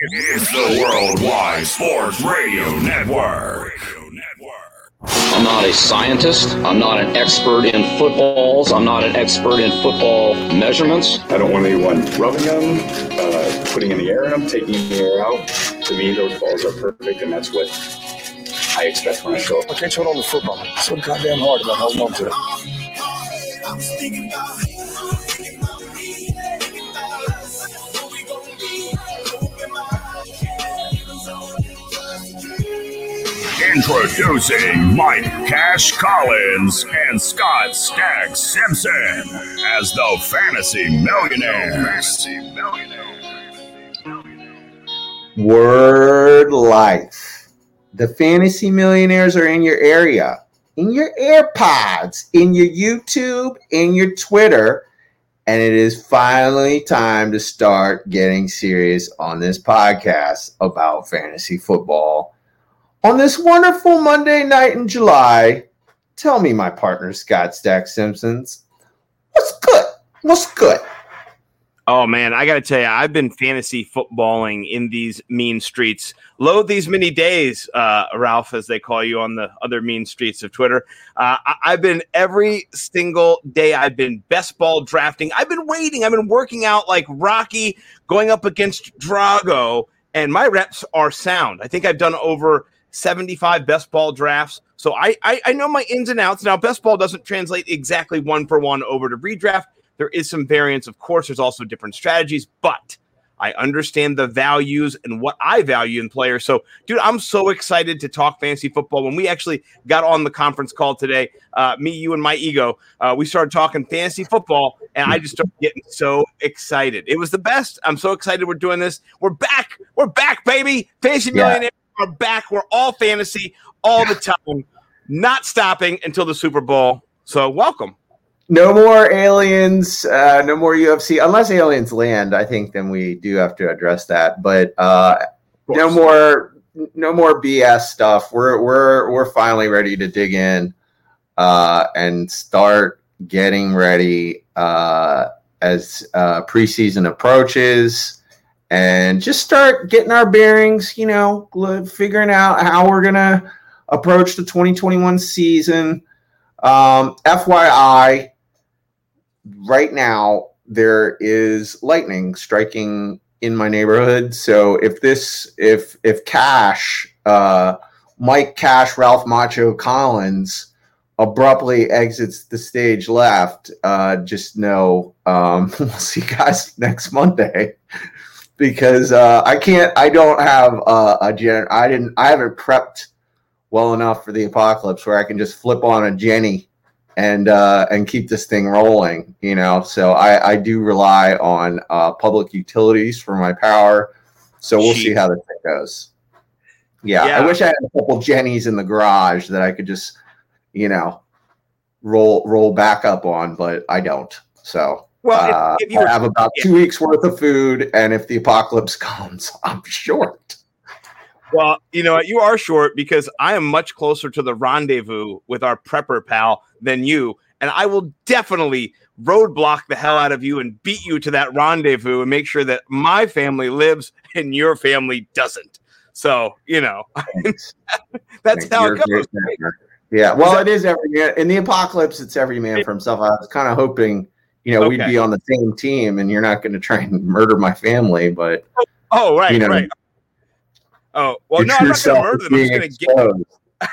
It's the Worldwide Sports Radio Network. I'm not a scientist. I'm not an expert in footballs. I'm not an expert in football measurements. I don't want anyone rubbing them, uh, putting in the air in them, taking the air out. To me, those balls are perfect, and that's what I expect when I show up. I can't hold on to football. It's so goddamn hard about holding on to it. Introducing Mike Cash Collins and Scott Stacks Simpson as the Fantasy Millionaires. Word life. The fantasy millionaires are in your area, in your AirPods, in your YouTube, in your Twitter. And it is finally time to start getting serious on this podcast about fantasy football. On this wonderful Monday night in July, tell me, my partner, Scott Stack Simpsons, what's good? What's good? Oh man, I got to tell you, I've been fantasy footballing in these mean streets. Load these many days, uh, Ralph, as they call you on the other mean streets of Twitter. Uh, I- I've been every single day. I've been best ball drafting. I've been waiting. I've been working out like Rocky, going up against Drago, and my reps are sound. I think I've done over 75 best ball drafts. So I, I, I know my ins and outs. Now, best ball doesn't translate exactly one for one over to redraft. There is some variance, of course. There's also different strategies, but I understand the values and what I value in players. So, dude, I'm so excited to talk fantasy football. When we actually got on the conference call today, uh, me, you, and my ego, uh, we started talking fantasy football, and I just started getting so excited. It was the best. I'm so excited we're doing this. We're back. We're back, baby. Fantasy Yeah. millionaires are back. We're all fantasy all the time, not stopping until the Super Bowl. So, welcome. No more aliens, uh, no more UFC, unless aliens land. I think then we do have to address that. But uh, no more, no more BS stuff. We're we're we're finally ready to dig in uh, and start getting ready uh, as uh, preseason approaches, and just start getting our bearings. You know, figuring out how we're gonna approach the 2021 season. Um, FYI, right now there is lightning striking in my neighborhood. So if this, if if Cash, uh, Mike Cash, Ralph Macho Collins abruptly exits the stage left, uh, just know um, we'll see you guys next Monday. Because uh, I can't, I don't have uh, a gen. I didn't, I haven't prepped well enough for the apocalypse where I can just flip on a Jenny and uh, and keep this thing rolling. You know, so I, I do rely on uh, public utilities for my power. So we'll see how this thing goes. Yeah, Yeah. I wish I had a couple Jennies in the garage that I could just, you know, roll roll back up on, but I don't. So Well, if- uh, if you were- I have about two weeks worth of food, and if the apocalypse comes, I'm short. Well, you know? You are short because I am much closer to the rendezvous with our prepper pal than you. And I will definitely roadblock the hell out of you and beat you to that rendezvous and make sure that my family lives and your family doesn't. So, you know, that's Thank how you. it goes. a great partner. Yeah, well, it is every man in the apocalypse. It's every man for himself. I was kind of hoping, you know, we'd be on the same team, and you're not going to try and murder my family, but Oh, right, you know, right. Oh, well, no, I'm not going to murder them. I'm just going to get.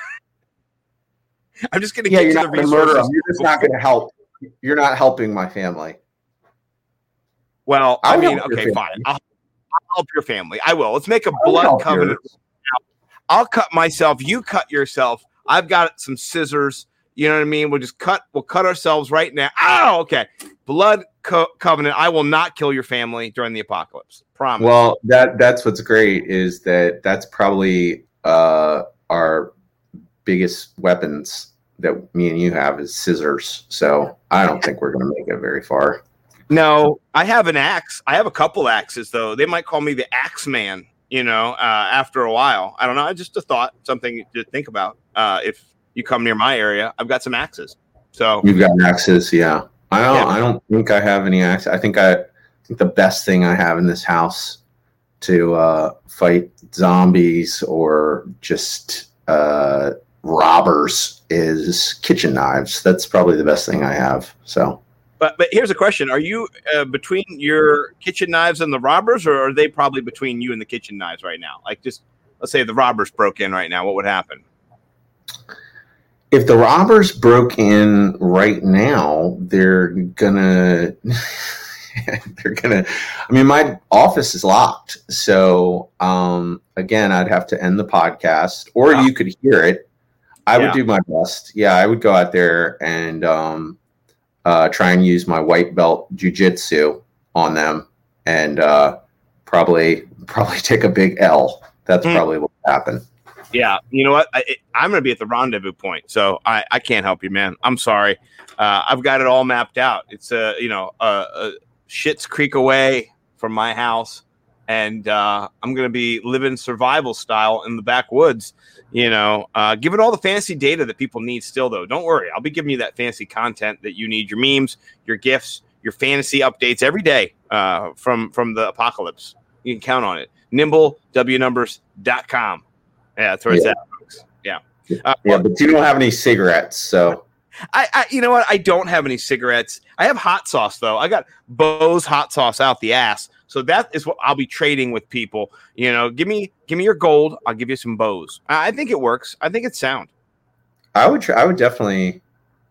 I'm just going to Yeah, get you're to not the to murder them. You're just not going to help. You're not helping my family. Well, I I mean, okay, fine. I'll, I'll help your family. I will. Let's make a I would blood covenant. yours. I'll cut myself. You cut yourself. I've got some scissors. You know what I mean? We'll just cut. We'll cut ourselves right now. Oh, okay. Blood co- covenant. I will not kill your family during the apocalypse. Promise. Well, that that's what's great is that that's probably uh, our biggest weapons that me and you have is scissors. So I don't think we're going to make it very far. no, I have an axe. I have a couple axes though. They might call me the axe man. You know, uh, after a while, I don't know. I just a thought, something to think about. Uh, if you come near my area, I've got some axes. So You've got axes, yeah. I don't. Yeah. I don't think I have any axes. I think I, I think the best thing I have in this house to uh, fight zombies or just uh, robbers is kitchen knives. That's probably the best thing I have. So, but but here's a question: Are you uh, between your kitchen knives and the robbers, or are they probably between you and the kitchen knives right now? Like, just let's say the robbers broke in right now, what would happen? If the robbers broke in right now, they're gonna. they're gonna i mean my office is locked so um again i'd have to end the podcast or you could hear it I yeah. would do my best. Yeah, I would go out there and um, uh, try and use my white belt jujitsu on them, and uh, probably probably take a big L. That's mm. probably what happened. Yeah, you know what? I, am going to be at the rendezvous point, so I, I can't help you, man. I'm sorry. Uh, I've got it all mapped out. It's a you know a, a Shit's Creek away from my house, and uh, I'm going to be living survival style in the backwoods you know, uh, give it all the fancy data that people need still, though. Don't worry. I'll be giving you that fancy content that you need your memes, your gifts, your fantasy updates every day uh, from, from the apocalypse. You can count on it. NimbleWnumbers.com. Yeah, where yeah. it's at, folks. Yeah. Uh, yeah, but you don't have any cigarettes, so. I, I, you know what? I don't have any cigarettes. I have hot sauce though. I got Bose hot sauce out the ass. So that is what I'll be trading with people. You know, give me give me your gold. I'll give you some Bose. I think it works. I think it's sound. I would I would definitely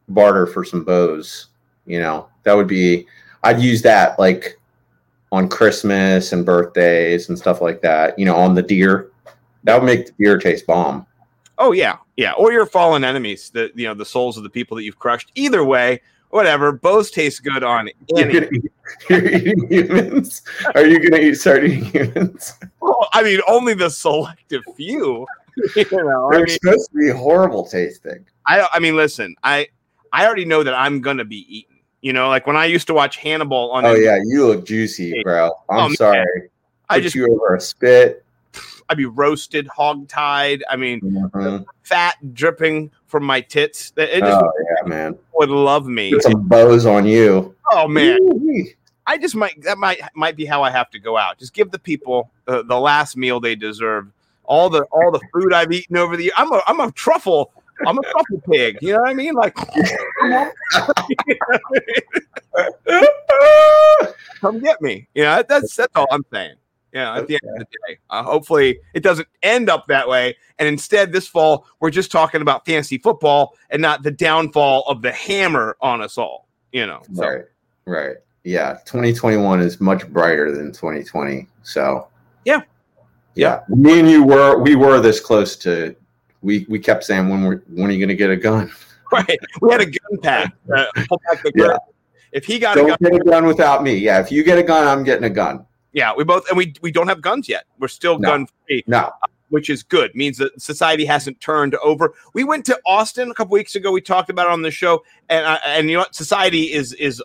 barter for some Bose. You know, that would be I'd use that like on Christmas and birthdays and stuff like that. You know, on the deer. That would make the beer taste bomb. Oh yeah, yeah. Or your fallen enemies, the you know the souls of the people that you've crushed. Either way, whatever. Both taste good on any. You're eating humans? Are you going to eat start eating humans? Well, I mean, only the selective few. you know, They're I mean, supposed to be horrible tasting. I, I mean, listen, I, I already know that I'm going to be eaten. You know, like when I used to watch Hannibal on. Oh yeah, you look juicy, bro. I'm oh, sorry. Man. I just you over a spit. I'd be roasted, hog tied. I mean, mm-hmm. fat dripping from my tits. It just oh, yeah, man. would love me. Put some Bose on you. Oh man. I just might that might might be how I have to go out. Just give the people uh, the last meal they deserve. All the all the food I've eaten over the year. I'm a I'm a truffle. I'm a truffle pig. You know what I mean? Like, come get me. You know that's that's all I'm saying. Yeah, at the end of the day. Uh, hopefully, it doesn't end up that way. And instead, this fall, we're just talking about fantasy football and not the downfall of the hammer on us all. You know, so. right, right, yeah. 2021 is much brighter than 2020. So, yeah, yeah. yeah. Me and you were we were this close to. We we kept saying when we when are you going to get a gun? Right, we had a gun pack. Uh, pull back the. Yeah. If he got Don't a gun, get a gun without me. Yeah, if you get a gun, I'm getting a gun. Yeah, we both and we we don't have guns yet. We're still no. gun free. No. Which is good. Means that society hasn't turned over. We went to Austin a couple weeks ago. We talked about it on the show, and uh, and you know what? Society is is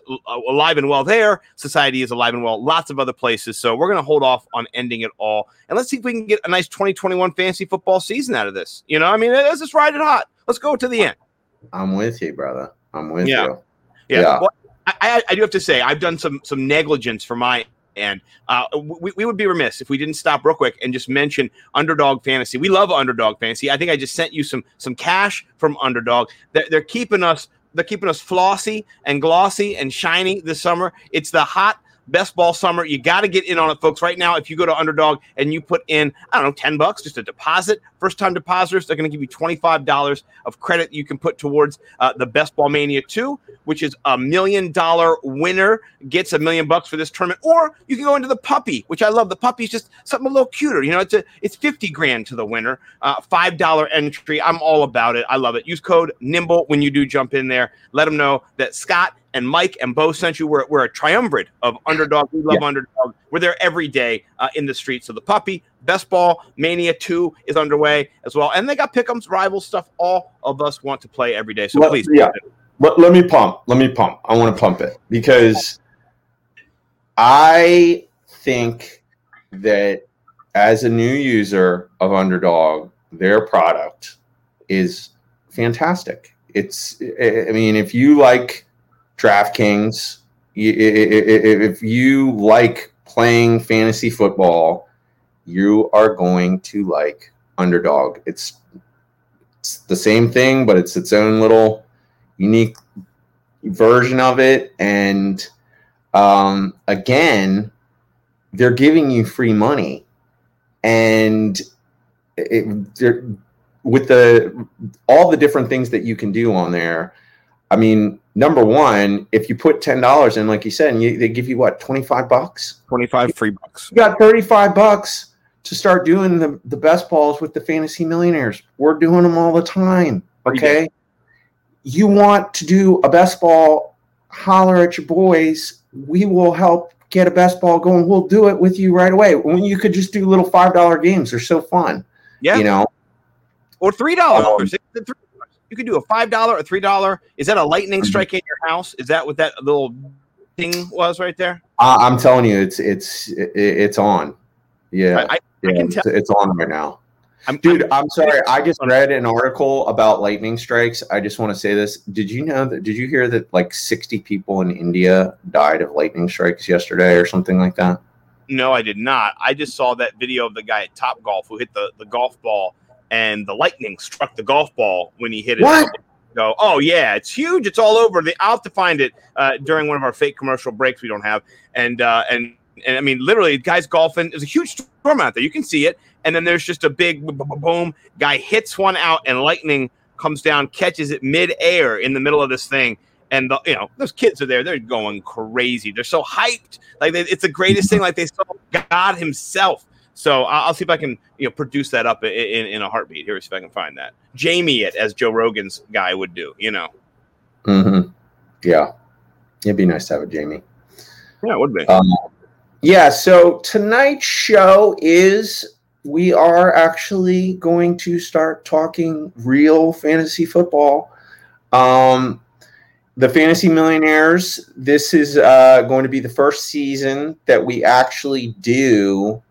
alive and well there. Society is alive and well lots of other places. So we're gonna hold off on ending it all, and let's see if we can get a nice 2021 fantasy football season out of this. You know, I mean, let's just ride it hot. Let's go to the end. I'm with you, brother. I'm with yeah. you. Yeah. yeah. Well, I, I do have to say, I've done some some negligence for my and uh, we, we would be remiss if we didn't stop real quick and just mention Underdog Fantasy. We love Underdog Fantasy. I think I just sent you some some cash from Underdog. They're, they're keeping us they're keeping us flossy and glossy and shiny this summer. It's the hot best ball summer. You got to get in on it, folks. Right now, if you go to Underdog and you put in, I don't know, 10 bucks, just a deposit, first time depositors, they're going to give you $25 of credit you can put towards uh, the Best Ball Mania 2, which is a million dollar winner gets a million bucks for this tournament. Or you can go into the puppy, which I love. The puppy is just something a little cuter. You know, it's a, it's 50 grand to the winner, uh, $5 entry. I'm all about it. I love it. Use code NIMBLE when you do jump in there. Let them know that Scott and Mike and Bo sent you. We're, we're a triumvirate of underdog. We love yeah. underdog. We're there every day uh, in the streets. So the puppy, best ball, Mania 2 is underway as well. And they got pickums, rival stuff. All of us want to play every day. So well, please. Yeah. Let, let me pump. Let me pump. I want to pump it because I think that as a new user of Underdog, their product is fantastic. It's, I mean, if you like DraftKings, if you like playing fantasy football you are going to like underdog. It's, it's the same thing, but it's its own little unique version of it. And um, again, they're giving you free money, and it, with the all the different things that you can do on there. I mean, number one, if you put ten dollars in, like you said, and you, they give you what twenty five bucks, twenty five free bucks. You got thirty five bucks to start doing the, the best balls with the fantasy millionaires. We're doing them all the time. Okay. You want to do a best ball, holler at your boys. We will help get a best ball going. We'll do it with you right away. When you could just do little five dollar games, they're so fun. Yeah. You know. Or three dollars. Um, you could do a five dollar, a three dollar. Is that a lightning strike in your house? Is that what that little thing was right there? Uh, I'm telling you, it's it's it's on. Yeah, I, I, yeah, I it's, it's, on right now. I'm, Dude, I'm, I'm sorry. I just read an article about lightning strikes. I just want to say this. Did you know that? Did you hear that like 60 people in India died of lightning strikes yesterday or something like that? No, I did not. I just saw that video of the guy at Top Golf who hit the, the golf ball and the lightning struck the golf ball when he hit it. What? Go, oh yeah, it's huge. It's all over. The, I'll have to find it uh, during one of our fake commercial breaks we don't have. And uh, and and I mean, literally, guys golfing. There's a huge storm out there. You can see it. And then there's just a big boom. Guy hits one out, and lightning comes down, catches it midair in the middle of this thing. And the, you know those kids are there; they're going crazy. They're so hyped, like they, it's the greatest thing. Like they saw God Himself. So I'll see if I can you know produce that up in, in, in a heartbeat. Here, see if I can find that. Jamie it as Joe Rogan's guy would do. You know. Hmm. Yeah. It'd be nice to have a Jamie. Yeah, it would be. Um, yeah. So tonight's show is we are actually going to start talking real fantasy football. Um, the Fantasy Millionaires, this is uh, going to be the first season that we actually do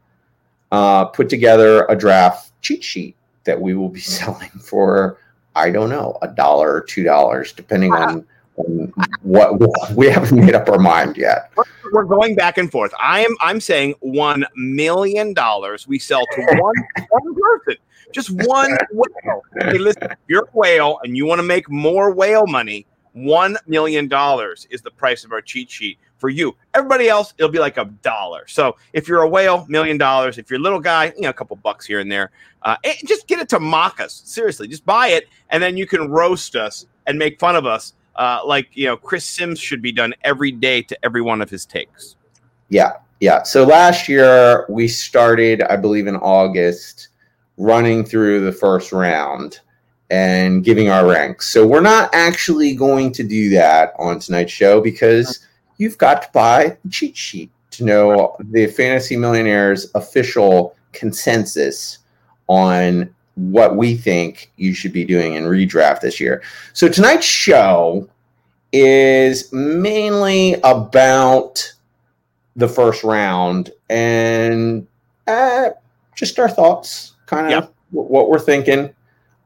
uh, put together a draft cheat sheet that we will be selling for, I don't know, a dollar or two dollars, depending on what, what, we haven't made up our mind yet. We're going back and forth. I am I'm saying one million dollars we sell to one one person. Just one whale. Hey, listen, if you're a whale and you want to make more whale money, one million dollars is the price of our cheat sheet for you. Everybody else, it'll be like a dollar. So if you're a whale, million dollars. If you're a little guy, you know, a couple bucks here and there. Uh, and just get it to mock us. Seriously, just buy it, and then you can roast us and make fun of us uh, like you know Chris Sims should be done every day to every one of his takes. Yeah, yeah. So last year we started, I believe, in August, running through the first round and giving our ranks. So we're not actually going to do that on tonight's show because you've got to buy the cheat sheet to know the Fantasy Millionaires official consensus on what we think you should be doing in redraft this year. So tonight's show is mainly about the first round and uh, just our thoughts, kind of yep. what we're thinking,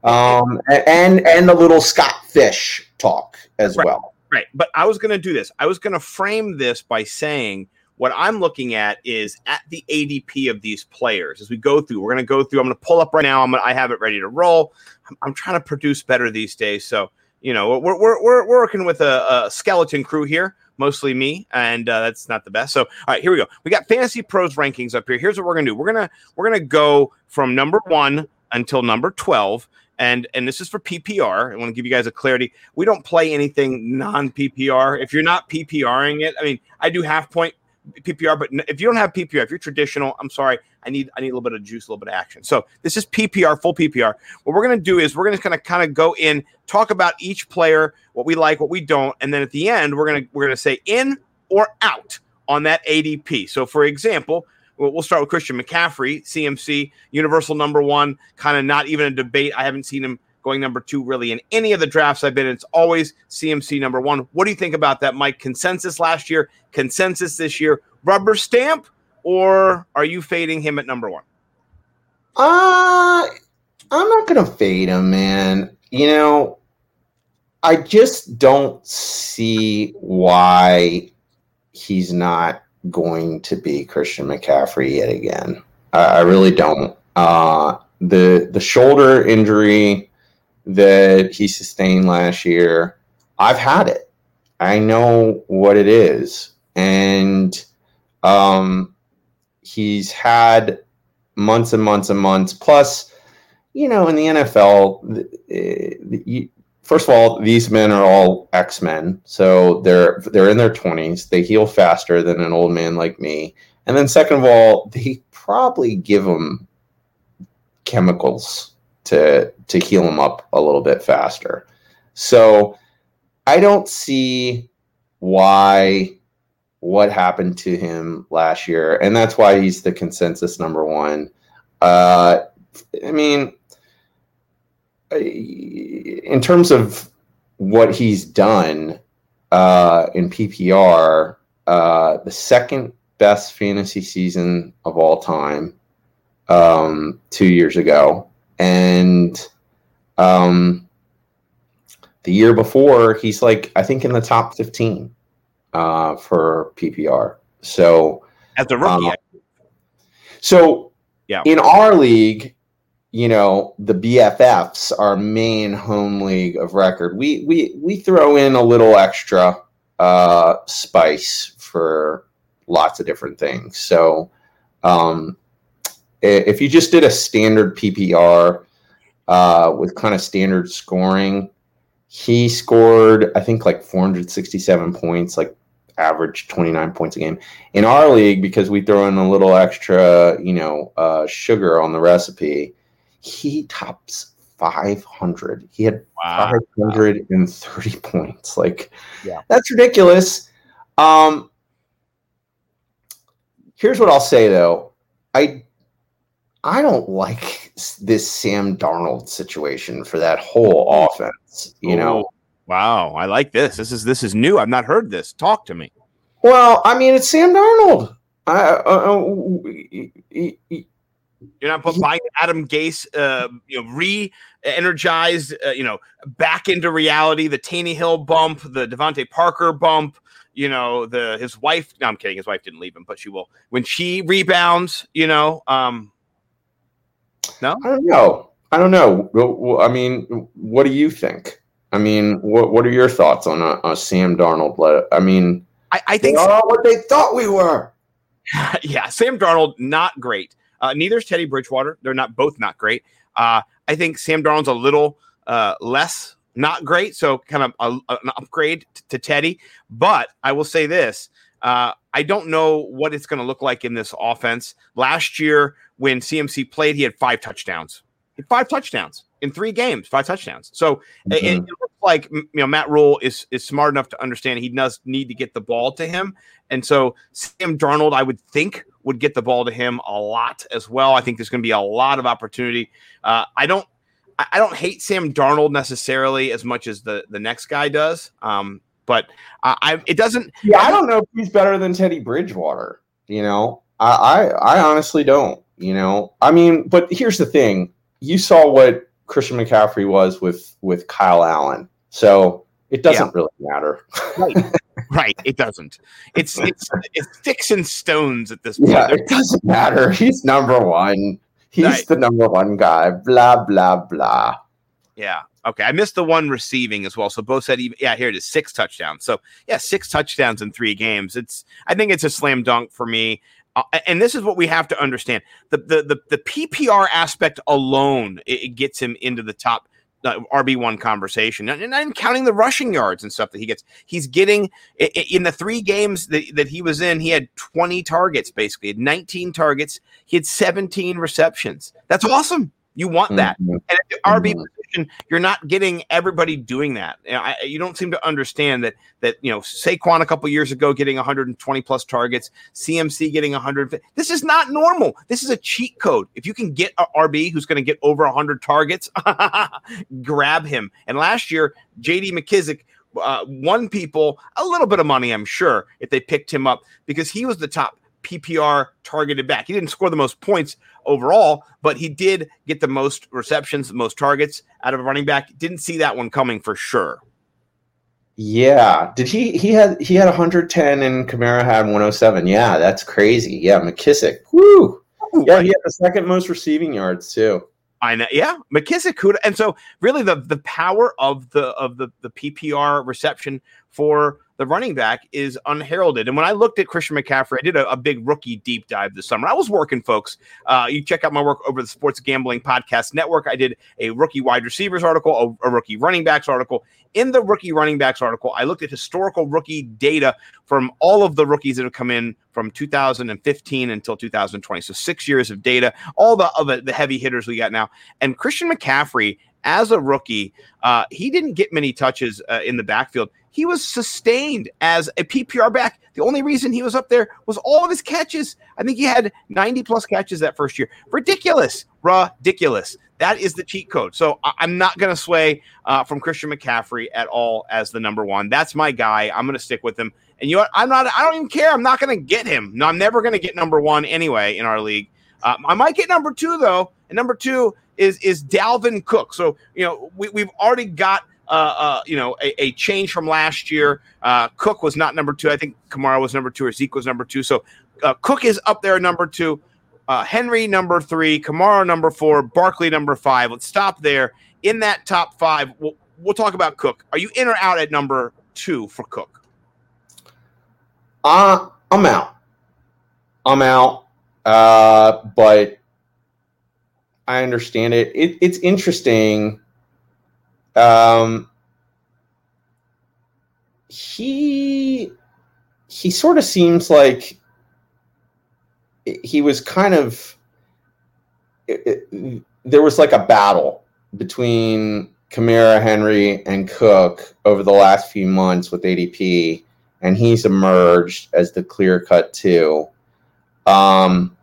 um, and and a little Scott Fish talk as right. well. Right, but I was going to do this. I was going to frame this by saying what I'm looking at is at the ADP of these players as we go through. We're going to go through. I'm going to pull up right now. I'm gonna, I have it ready to roll. I'm, I'm, trying to produce better these days, so you know we're we're we're, working with a, a, skeleton crew here, mostly me, and uh, that's not the best. So all right, here we go. We got Fantasy Pros rankings up here. Here's what we're going to do. We're gonna we're gonna go from number one until number twelve and and this is for PPR. I want to give you guys a clarity. We don't play anything non PPR. If you're not PPRing it, I mean, I do half point PPR, but if you don't have PPR, if you're traditional, I'm sorry, I need I need a little bit of juice, a little bit of action. So this is PPR, full PPR. What we're gonna do is we're gonna kind of kind of go in, talk about each player, what we like, what we don't, and then at the end we're gonna we're gonna say in or out on that ADP. So for example, we'll start with Christian McCaffrey, CMC, universal number one, kind of not even a debate. I haven't seen him going number two really in any of the drafts I've been in. It's always CMC number one. What do you think about that, Mike? Consensus last year, consensus this year, rubber stamp, or are you fading him at number one? Uh, I'm not going to fade him, man. You know, I just don't see why he's not going to be Christian McCaffrey yet again. I, I really don't. Uh, the the shoulder injury that he sustained last year, I've had it. I know what it is, and um, he's had months and months and months. Plus, you know, in the NFL, uh, first of all, these men are all X Men, so they're they're in their twenties. They heal faster than an old man like me. And then, second of all, they probably give them chemicals to to heal them up a little bit faster. So I don't see why what happened to him last year, and that's why he's the consensus number one. Uh, I mean, in terms of what he's done uh, in PPR, uh, the second best fantasy season of all time um, two years ago, and um, the year before he's like I think in the top fifteen uh, for PPR. So as a rookie, um, so yeah, in our league, you know the BFFs, our main home league of record, we we we throw in a little extra uh, spice for lots of different things. So um, if you just did a standard PPR uh, with kind of standard scoring, he scored I think like 467 points, like average 29 points a game. In our league, because we throw in a little extra, you know, uh, sugar on the recipe he tops 500. He had wow. 530 points. Like, yeah, that's ridiculous. Um, here's what I'll say though. I I don't like this Sam Darnold situation for that whole offense. You know. Wow, I like this. This is this is new. I've not heard this. Talk to me. Well, I mean, it's Sam Darnold. I, uh, uh you're not buying Adam Gase, uh, you know, re-energized, uh, you know, back into reality. The Tannehill bump, the DeVante Parker bump. You know, the his wife. No, I'm kidding. His wife didn't leave him, but she will when she rebounds. You know, um, no, I don't know. I don't know. I mean, what do you think? I mean, what what are your thoughts on a, a Sam Darnold? I mean, I, I think are what they thought we were. yeah, Sam Darnold, not great. Uh, neither is Teddy Bridgewater. They're not both not great. Uh, I think Sam Darnold's a little uh, less not great, so kind of a, an upgrade t- to Teddy. But I will say this: uh, I don't know what it's going to look like in this offense. Last year, when CMC played, he had five touchdowns. Had five touchdowns in three games, five touchdowns. So mm-hmm. it, it, looks like you know Matt Rhule is is smart enough to understand he does need to get the ball to him, and so Sam Darnold, I would think, would get the ball to him a lot as well. I think there's going to be a lot of opportunity. Uh, I don't. I don't hate Sam Darnold necessarily as much as the the next guy does. Um, but I, I, it doesn't. Yeah, I don't know if he's better than Teddy Bridgewater. You know, I, I, I honestly don't. You know, I mean, but here's the thing: you saw what Christian McCaffrey was with with Kyle Allen, so it doesn't yeah. really matter. right. right, it doesn't. It's it's it's sticks and stones at this point. Yeah, it doesn't matter. He's number one. He's right. the number one guy. Blah blah blah. Yeah. Okay. I missed the one receiving as well. So both said, even, yeah, here it is, six touchdowns. So yeah, six touchdowns in three games. It's I think it's a slam dunk for me. Uh, and this is what we have to understand: the the the, the PPR aspect alone it, it gets him into the top RB one conversation, and, I'm counting the rushing yards and stuff that he gets. He's getting in the three games that, that he was in. He had 20 targets, basically, had 19 targets. He had 17 receptions. That's awesome. You want that. Mm-hmm. And at the RB mm-hmm. position, you're not getting everybody doing that. You, know, I, you, don't seem to understand that that you know Saquon a couple years ago getting 120 plus targets, CMC getting 100. This is not normal. This is a cheat code. If you can get a RB who's going to get over 100 targets, grab him. And last year, J.D. McKissic uh, won people a little bit of money, I'm sure, if they picked him up because he was the top PPR targeted back. He didn't score the most points overall, but he did get the most receptions, the most targets out of a running back. Didn't see that one coming for sure. Yeah. Did he he had he had 110 and Kamara had 107. Yeah, that's crazy. Yeah, McKissic. Woo. who oh, yeah, he had the second most receiving yards too. I know, yeah, McKissic. and so really the the power of the of the the PPR reception for the running back is unheralded. And when I looked at Christian McCaffrey, I did a, a big rookie deep dive this summer. I was working, folks. Uh, you check out my work over the Sports Gambling Podcast Network. I did a rookie wide receivers article, a, a rookie running backs article. In the rookie running backs article, I looked at historical rookie data from all of the rookies that have come in from 2015 until 2020. So six years of data, all the of the heavy hitters we got now. And Christian McCaffrey, as a rookie, uh, he didn't get many touches uh, in the backfield he was sustained as a PPR back. The only reason he was up there was all of his catches. I think he had 90 plus catches that first year. Ridiculous. Ridiculous. That is the cheat code. So I- am not going to sway uh, from Christian McCaffrey at all as the number one. That's my guy. I'm going to stick with him. And you know what? I'm not, I don't even care. I'm not going to get him. No, I'm never going to get number one anyway in our league. Uh, I might get number two though. And number two is, is Dalvin Cook. So, you know, we, we've already got uh, uh, you know, a, a, change from last year. Uh, Cook was not number two. I think Kamara was number two or Zeke was number two. So uh, Cook is up there, number two. Uh, Henry number three, Kamara number four, Barkley number five. Let's stop there. In that top five, we'll, we'll talk about Cook. Are you in or out at number two for Cook? Uh, I'm out. I'm out. Uh, but I understand it. it it's interesting um, he he sort of seems like he was kind of it, it, there was like a battle between Kamara, Henry, and Cook over the last few months with ADP, and he's emerged as the clear cut two. Um,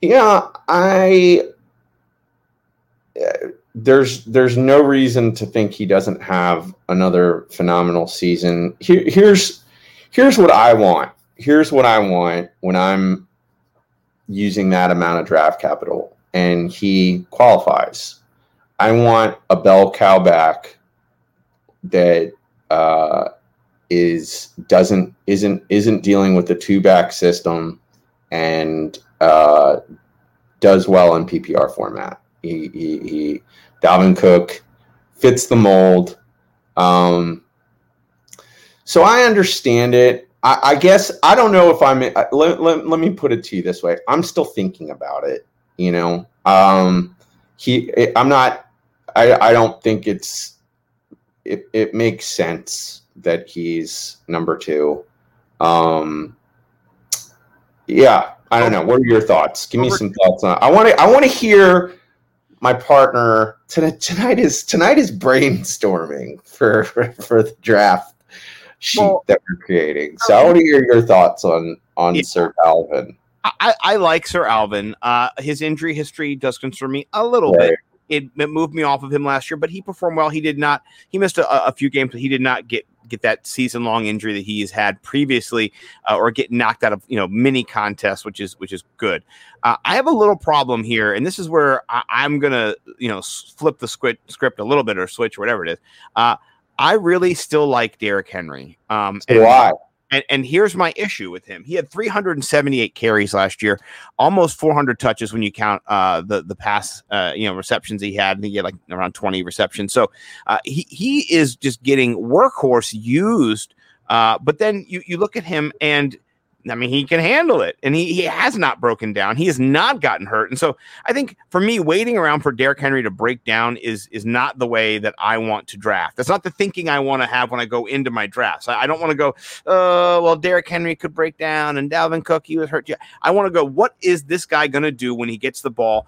yeah, I there's there's no reason to think he doesn't have another phenomenal season. Here, here's here's what I want. Here's what I want when I'm using that amount of draft capital and he qualifies. I want a bell cow back that uh, is doesn't isn't isn't dealing with the two back system and uh, does well in PPR format. He, he, he Dalvin Cook fits the mold. Um, so I understand it. I, I, guess I don't know if I'm. Let, let, let me put it to you this way. I'm still thinking about it. You know, um, he. I'm not. I. I don't think it's. It. It makes sense that he's number two. Um, yeah, I don't know. What are your thoughts? Give me some thoughts on. I want to. I want to hear my partner tonight, tonight is tonight is brainstorming for for, for the draft sheet well, that we're creating. So I want to hear your thoughts on on yeah. Sir Alvin. I, I like Sir Alvin. Uh, his injury history does concern me a little right. bit. It, it, moved me off of him last year, but he performed well. He did not. He missed a, a few games, but he did not get get that season long injury that he has had previously, uh, or get knocked out of you know mini contests, which is which is good. Uh, I have a little problem here, and this is where I, am gonna you know flip the script script a little bit or switch or whatever it is. Uh, I really still like Derrick Henry. Um, so why? And, and here's my issue with him. He had 378 carries last year, almost 400 touches when you count uh, the the pass, uh, you know, receptions he had. And he had like around 20 receptions. So uh, he he is just getting workhorse used. Uh, but then you you look at him and I mean, he can handle it, and he, he has not broken down. He has not gotten hurt, and so I think for me, waiting around for Derrick Henry to break down is is not the way that I want to draft. That's not the thinking I want to have when I go into my drafts. I, I don't want to go, uh, well, Derrick Henry could break down, and Dalvin Cook he was hurt. Yeah, I want to go. What is this guy going to do when he gets the ball?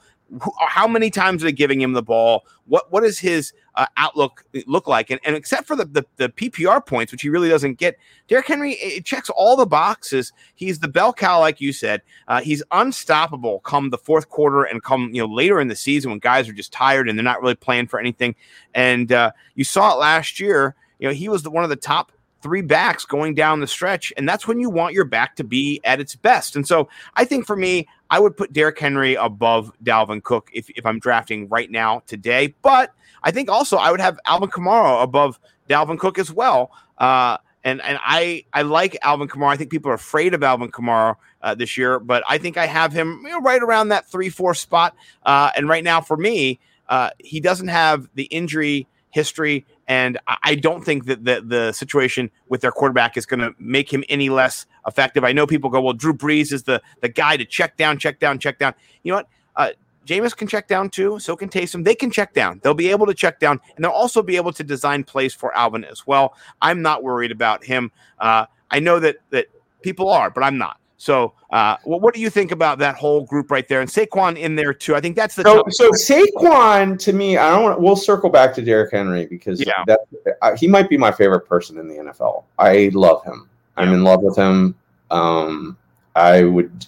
how many times are they giving him the ball? What what does his uh, outlook look like? And, and except for the, the, the PPR points, which he really doesn't get, Derrick Henry it checks all the boxes. He's the bell cow, like you said. Uh, he's unstoppable come the fourth quarter and come you know later in the season when guys are just tired and they're not really playing for anything. And uh, you saw it last year. You know he was the, one of the top three backs going down the stretch. And that's when you want your back to be at its best. And so I think for me, I would put Derrick Henry above Dalvin Cook if, if I'm drafting right now today. But I think also I would have Alvin Kamara above Dalvin Cook as well. Uh, and and I I like Alvin Kamara. I think people are afraid of Alvin Kamara uh, this year, but I think I have him you know, right around that three four spot. Uh, and right now, for me, uh, he doesn't have the injury history, and I don't think that the the situation with their quarterback is going to make him any less effective. I know people go, well, Drew Brees is the the guy to check down, check down, check down. You know what? Uh, Jameis can check down too. So can Taysom. They can check down. They'll be able to check down, and they'll also be able to design plays for Alvin as well. I'm not worried about him. Uh, I know that that people are, but I'm not. So, uh, well, what do you think about that whole group right there, and Saquon in there too? I think that's the. So, so Saquon to me, I don't. We'll circle back to Derrick Henry because yeah. that uh, he might be my favorite person in the NFL. I love him. I'm yeah. in love with him. Um, I would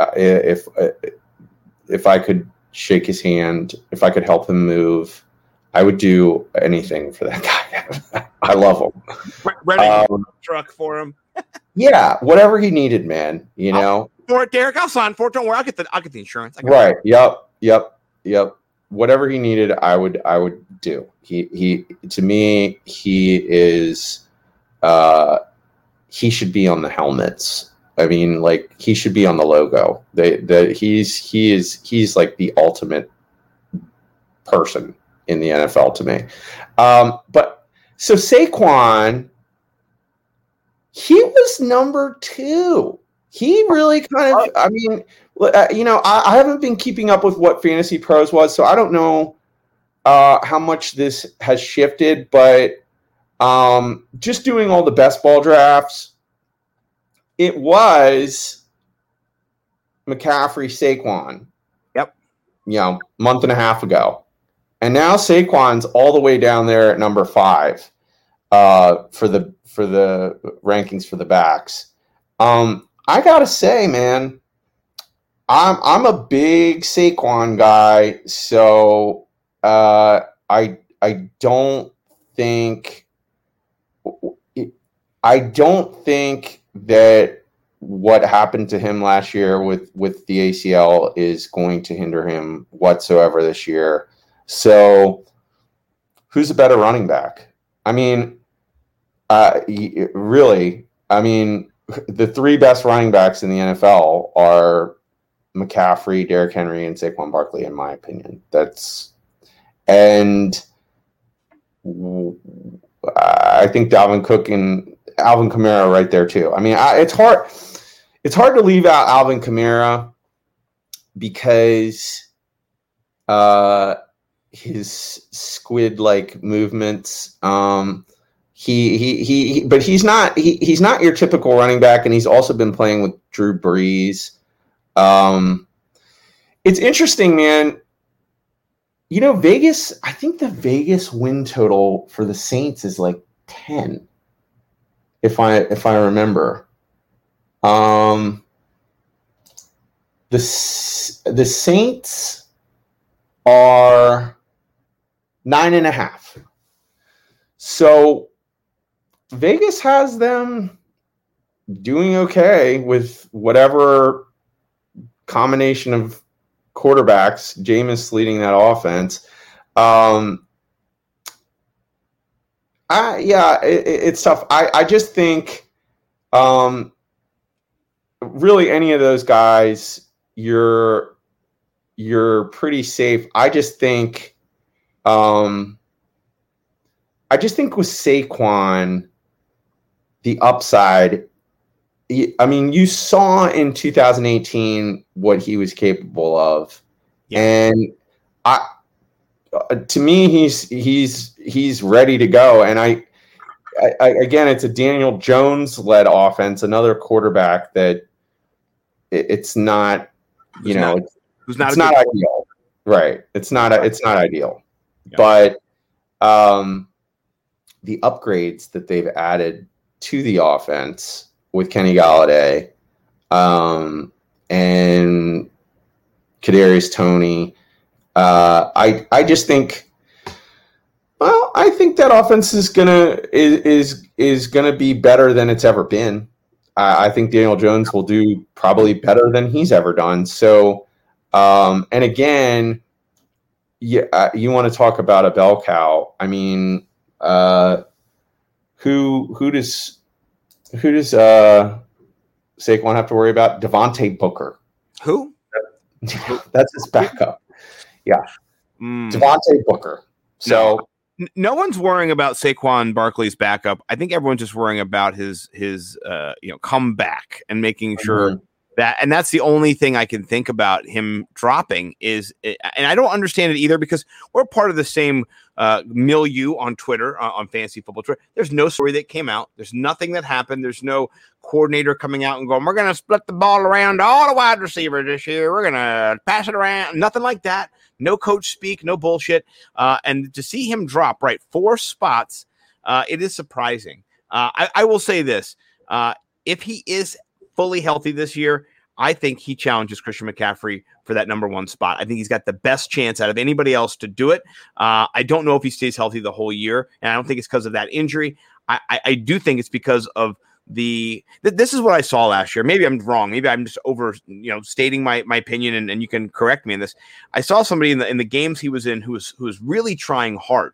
uh, if uh, if I could shake his hand, if I could help him move, I would do anything for that guy. I love him. Ready um, truck for him. Yeah, whatever he needed, man. You know. For it, Derrick, I'll sign for it. Don't worry, I'll get the I'll get the insurance. Right. It. Yep. Yep. Yep. Whatever he needed, I would I would do. He he to me, he is uh he should be on the helmets I mean, like he should be on the logo. They that he's he is he's like the ultimate person in the NFL to me. Um, but so Saquon, he was number two. He really kind of, I mean, uh, you know, I, I haven't been keeping up with what Fantasy Pros was, so I don't know uh, how much this has shifted, but um, just doing all the best ball drafts it was McCaffrey Saquon. Yep. You know, month and a half ago. And now Saquon's all the way down there at number five uh, for the for the rankings for the backs. Um, I gotta say, man, I'm I'm a big Saquon guy, so uh, I I don't think I don't think that what happened to him last year with with the ACL is going to hinder him whatsoever this year. So, who's a better running back? I mean, uh, really, I mean, the three best running backs in the NFL are McCaffrey, Derrick Henry, and Saquon Barkley, in my opinion. That's and I think Dalvin Cook and Alvin Kamara right there too. I mean, I, it's hard. It's hard to leave out Alvin Kamara because uh, his squid-like movements. Um, he, he he but he's not he, he's not your typical running back, and he's also been playing with Drew Brees. Um, it's interesting, man. You know, Vegas. I think the Vegas win total for the Saints is like ten if I if I remember. Um, the the Saints are nine and a half. So Vegas has them doing okay with whatever combination of quarterbacks. Jameis leading that offense. Um, I, yeah, it, it's tough. I, I just think, um, really any of those guys, you're you're pretty safe. I just think, um, I just think with Saquon, the upside. I mean, you saw in 2018 what he was capable of, yeah. and I uh, to me, he's he's he's ready to go. And I, I, again, it's a Daniel Jones led offense, another quarterback that it, it's not, you who's know, not, who's not, it's not ideal, right? It's not it's not ideal, yeah. but um, the upgrades that they've added to the offense with Kenny Golladay um, and Kadarius Toney, uh, I I just think, well, I think that offense is gonna is is, is gonna be better than it's ever been. I, I think Daniel Jones will do probably better than he's ever done. So, um, and again, yeah, uh, you want to talk about a bell cow? I mean, uh, who who does who does uh Saquon have to worry about? Devontae Booker. Who? That's his backup. Mm. Devontae Booker. So N- no one's worrying about Saquon Barkley's backup. I think everyone's just worrying about his his uh, you know comeback and making sure Mhm. That and that's the only thing I can think about him dropping is eh, and I don't understand it either because we're part of the same uh, milieu on Twitter uh, on fantasy football Twitter. There's no story that came out. There's nothing that happened. There's no coordinator coming out and going, "We're going to split the ball around all the wide receivers this year. We're going to pass it around." Nothing like that. No coach speak. No bullshit. Uh, and to see him drop right four spots, uh, it is surprising. Uh, I, I will say this: uh, if he is fully healthy this year, I think he challenges Christian McCaffrey for that number one spot. I think he's got the best chance out of anybody else to do it. Uh, I don't know if he stays healthy the whole year, and I don't think it's because of that injury. I, I, I do think it's because of the th- this is what I saw last year. Maybe I'm wrong. Maybe I'm just over you know stating my, my opinion, and, and you can correct me in this. I saw somebody in the in the games he was in who was who was really trying hard,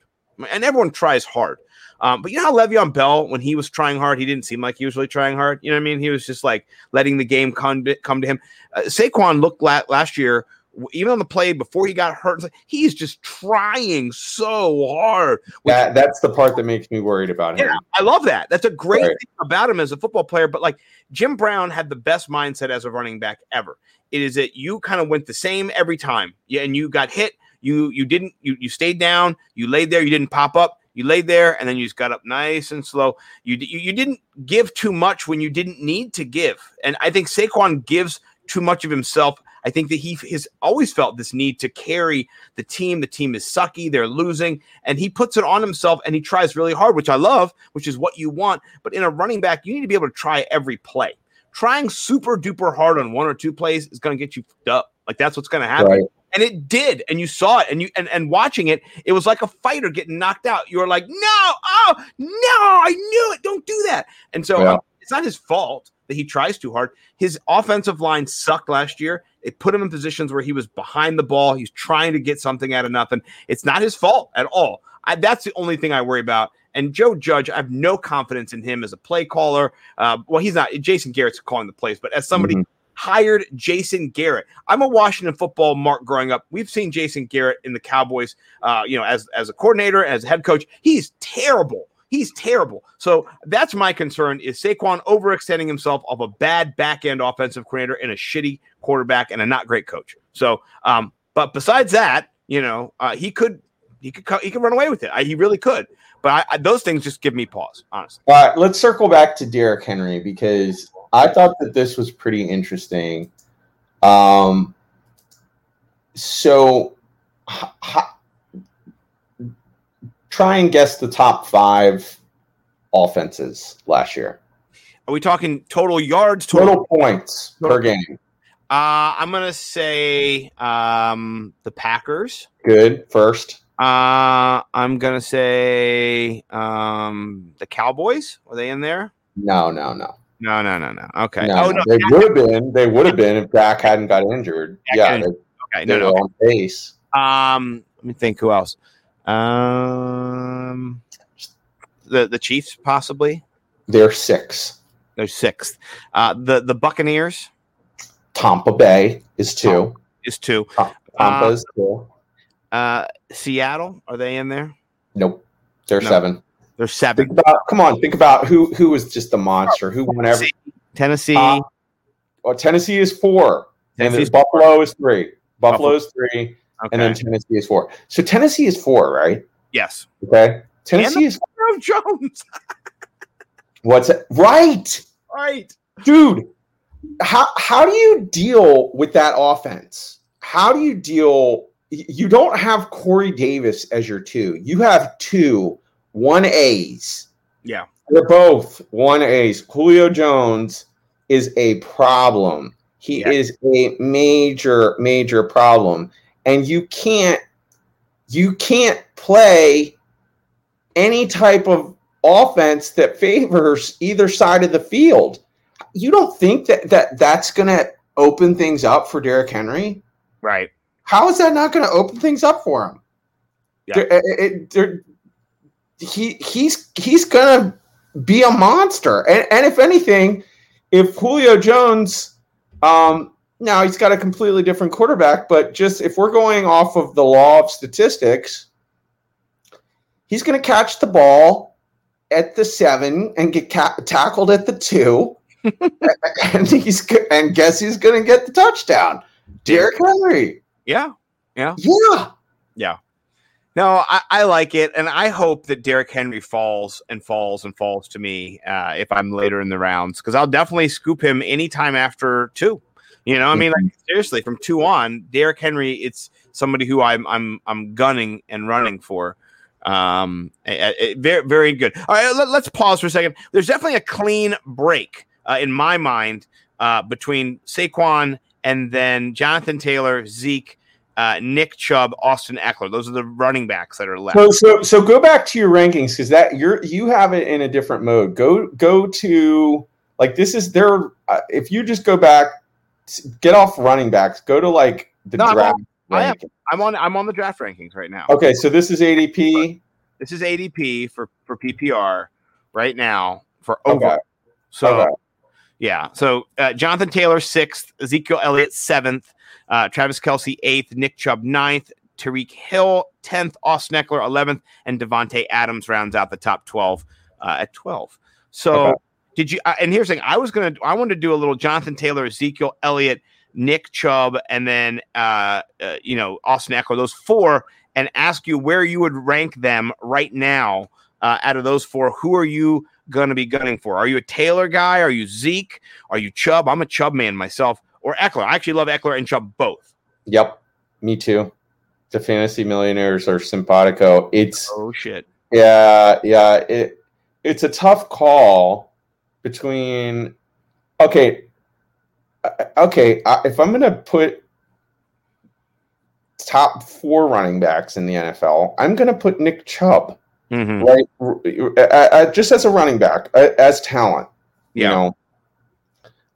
and everyone tries hard. Um, but you know how Le'Veon Bell, when he was trying hard, he didn't seem like he was really trying hard. You know what I mean? He was just like letting the game come to, come to him. Uh, Saquon looked la- last year, even on the play before he got hurt. He's just trying so hard. that that's the part that makes me worried about him. yeah, I love that. That's a great Right. thing about him as a football player. But like Jim Brown had the best mindset as a running back ever. It is that you kind of went the same every time. Yeah, and you got hit. You you didn't you you stayed down. You laid there. You didn't pop up. You laid there, and then you just got up nice and slow. You you, you didn't give too much when you didn't need to give. And I think Saquon gives too much of himself. I think that he has always felt this need to carry the team. The team is sucky. They're losing. And he puts it on himself and he tries really hard, which I love, which is what you want. But in a running back, you need to be able to try every play. Trying super duper hard on one or two plays is going to get you up. Like that's what's going to happen. Right. And it did. And you saw it. And you and, and watching it, it was like a fighter getting knocked out. You were like, no, oh, no, I knew it. Don't do that. And so Yeah. um, it's not his fault that he tries too hard. His offensive line sucked last year. It put him in positions where he was behind the ball. He's trying to get something out of nothing. It's not his fault at all. I, that's the only thing I worry about. And Joe Judge, I have no confidence in him as a play caller. Uh, well, he's not. Jason Garrett's calling the plays, but as somebody Mhm. Hired Jason Garrett, I'm a Washington football mark growing up. We've seen Jason Garrett in the Cowboys, uh, you know, as as a coordinator, as a head coach. He's terrible. He's terrible. So that's my concern: is Saquon overextending himself of a bad back end offensive coordinator and a shitty quarterback and a not great coach. So, um, but besides that, you know, uh, he could he could co- he could run away with it. I, he really could. But I, I, those things just give me pause, honestly. All right, let's circle back to Derrick Henry because I thought that this was pretty interesting. Um, so, try and guess the top five offenses last year. Are we talking total yards? Total. Total points per game. Uh, I'm gonna say um, the Packers. Good first. Uh, I'm gonna say um, the Cowboys. Are they in there? No, no, no. No, no, no, no. Okay. No, oh no. They would have been. They would have been if Dak hadn't got injured. Dak yeah, they, Okay. they No, no. on pace. Um, let me think. Who else? Um, the the Chiefs possibly. They're six. They're sixth. Uh, the the Buccaneers Tampa Bay is two. is two. Tampa Uh, is two. Uh, Seattle are they in there? Nope. They're No. seven. They're seven. about come on, think about who who was just the monster, who won every Tennessee. Uh, well, Tennessee is four. And then Buffalo is three. Buffalo is three, okay. and then Tennessee is four. So Tennessee is four, right? yes. Okay. Tennessee is Irv Jones. what's it? Right. right. dude how how do you deal with that offense how do you deal you don't have corey davis as your two you have two one a's Yeah. they're both one a's julio jones is a problem he Yeah. is a major major problem and you can't you can't play any type of offense that favors either side of the field you don't think that, that that's going to open things up for Derrick Henry? Right. How is that not going to open things up for him? Yeah. It- he he's he's going to be a monster. And, and if anything, if Julio Jones, um, now he's got a completely different quarterback, but just if we're going off of the law of statistics, he's going to catch the ball at the seven and get ca- tackled at the two, and he's and guess he's going to get the touchdown. Derrick Henry. Yeah, yeah, yeah, yeah. No, I, I, like it, and I hope that Derrick Henry falls and falls and falls to me uh, if I'm later in the rounds because I'll definitely scoop him anytime after two. You know, I mean, like mm-hmm. seriously, from two on, Derrick Henry, it's somebody who I'm I'm I'm gunning and running for. Um, very very good. All right, let, us pause for a second. There's definitely a clean break uh, in my mind uh, between Saquon and then Jonathan Taylor, Zeke, uh, Nick Chubb, Austin Ekeler. Those are the running backs that are left. So, so, so go back to your rankings because that you're you have it in a different mode. Go, go to like this is there. Uh, if you just go back, get off running backs. Go to like the no, draft. I am. I'm on. I'm on the draft rankings right now. Okay, so this is ADP. This is ADP for for PPR right now for over. Okay. So. Okay. Yeah. So uh, Jonathan Taylor sixth, Ezekiel Elliott seventh, uh, Travis Kelce, eighth, Nick Chubb ninth, Tyreek Hill tenth, Austin Ekeler eleventh, and Davante Adams rounds out the top twelve uh, at twelve. So okay. did you? Uh, and here's the thing: I was gonna, I wanted to do a little Jonathan Taylor, Ezekiel Elliott, Nick Chubb, and then uh, uh, you know Austin Ekeler. Those four, and ask you where you would rank them right now Uh out of those four. Who are you? going to be gunning for? Are you a Taylor guy? Are you Zeke? Are you Chubb? I'm a Chubb man myself. Or Ekeler. I actually love Ekeler and Chubb both. Yep, me too. The fantasy millionaires are simpatico. It's oh shit. Yeah, yeah. It it's a tough call between. Okay, uh, okay. If I'm gonna put top four running backs in the NFL, I'm gonna put Nick Chubb. Mm-hmm. right? Just as a running back, as talent. Yeah. You know,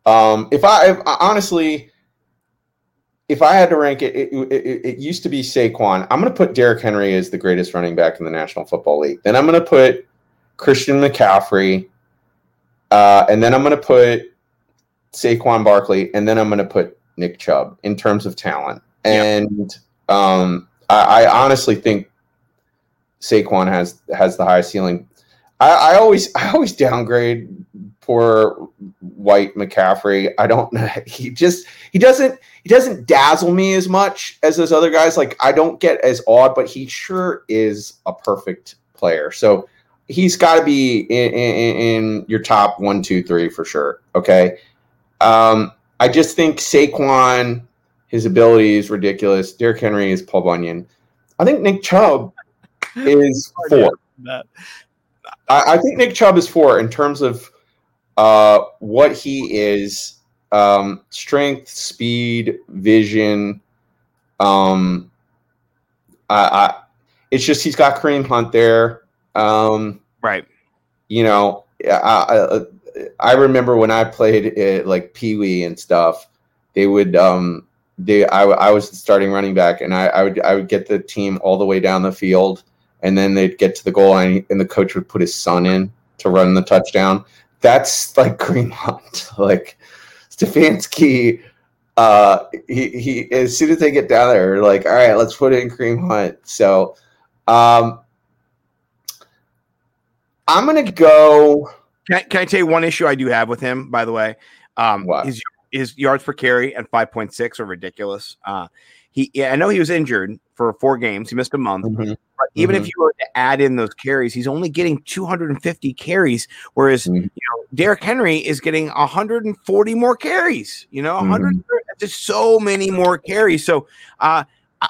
um, if I if, honestly, if I had to rank it, it, it, it used to be Saquon. I'm going to put Derrick Henry as the greatest running back in the National Football League. Then I'm going to put Christian McCaffrey, uh, and then I'm going to put Saquon Barkley, and then I'm going to put Nick Chubb in terms of talent. And um, I, I honestly think Saquon has has the highest ceiling. I, I always I always downgrade poor White McCaffrey. I don't know. he just he doesn't he doesn't dazzle me as much as those other guys. Like I don't get as awed, but he sure is a perfect player. So he's got to be in, in, in, your top one, two, three for sure. Okay. Um, I just think Saquon, his ability is ridiculous. Derrick Henry is Paul Bunyan. I think Nick Chubb is four. I, I, think Nick Chubb is four in terms of uh, what he is um, strength, speed, vision. Um, I, I, it's just he's got Kareem Hunt there. Um, right. You know, I, I, I remember when I played it, like Pee Wee and stuff, they would um, they I, I was the starting running back and I, I would I would get the team all the way down the field and then they'd get to the goal line and the coach would put his son in to run the touchdown. That's like Kareem Hunt. like Stefanski, uh, he, he as soon as they get down there, like, all right, let's put in Kareem Hunt. So um I'm gonna go. Can I, can I tell you one issue I do have with him, by the way? Um, what? his his yards per carry at 5.6 are ridiculous. Uh, he, I know he was injured for four games. He missed a month. Mm-hmm. But even mm-hmm. if you were to add in those carries, he's only getting 250 carries, whereas mm-hmm. you know Derrick Henry is getting 140 more carries. You know, 100 mm-hmm. just so many more carries. So uh,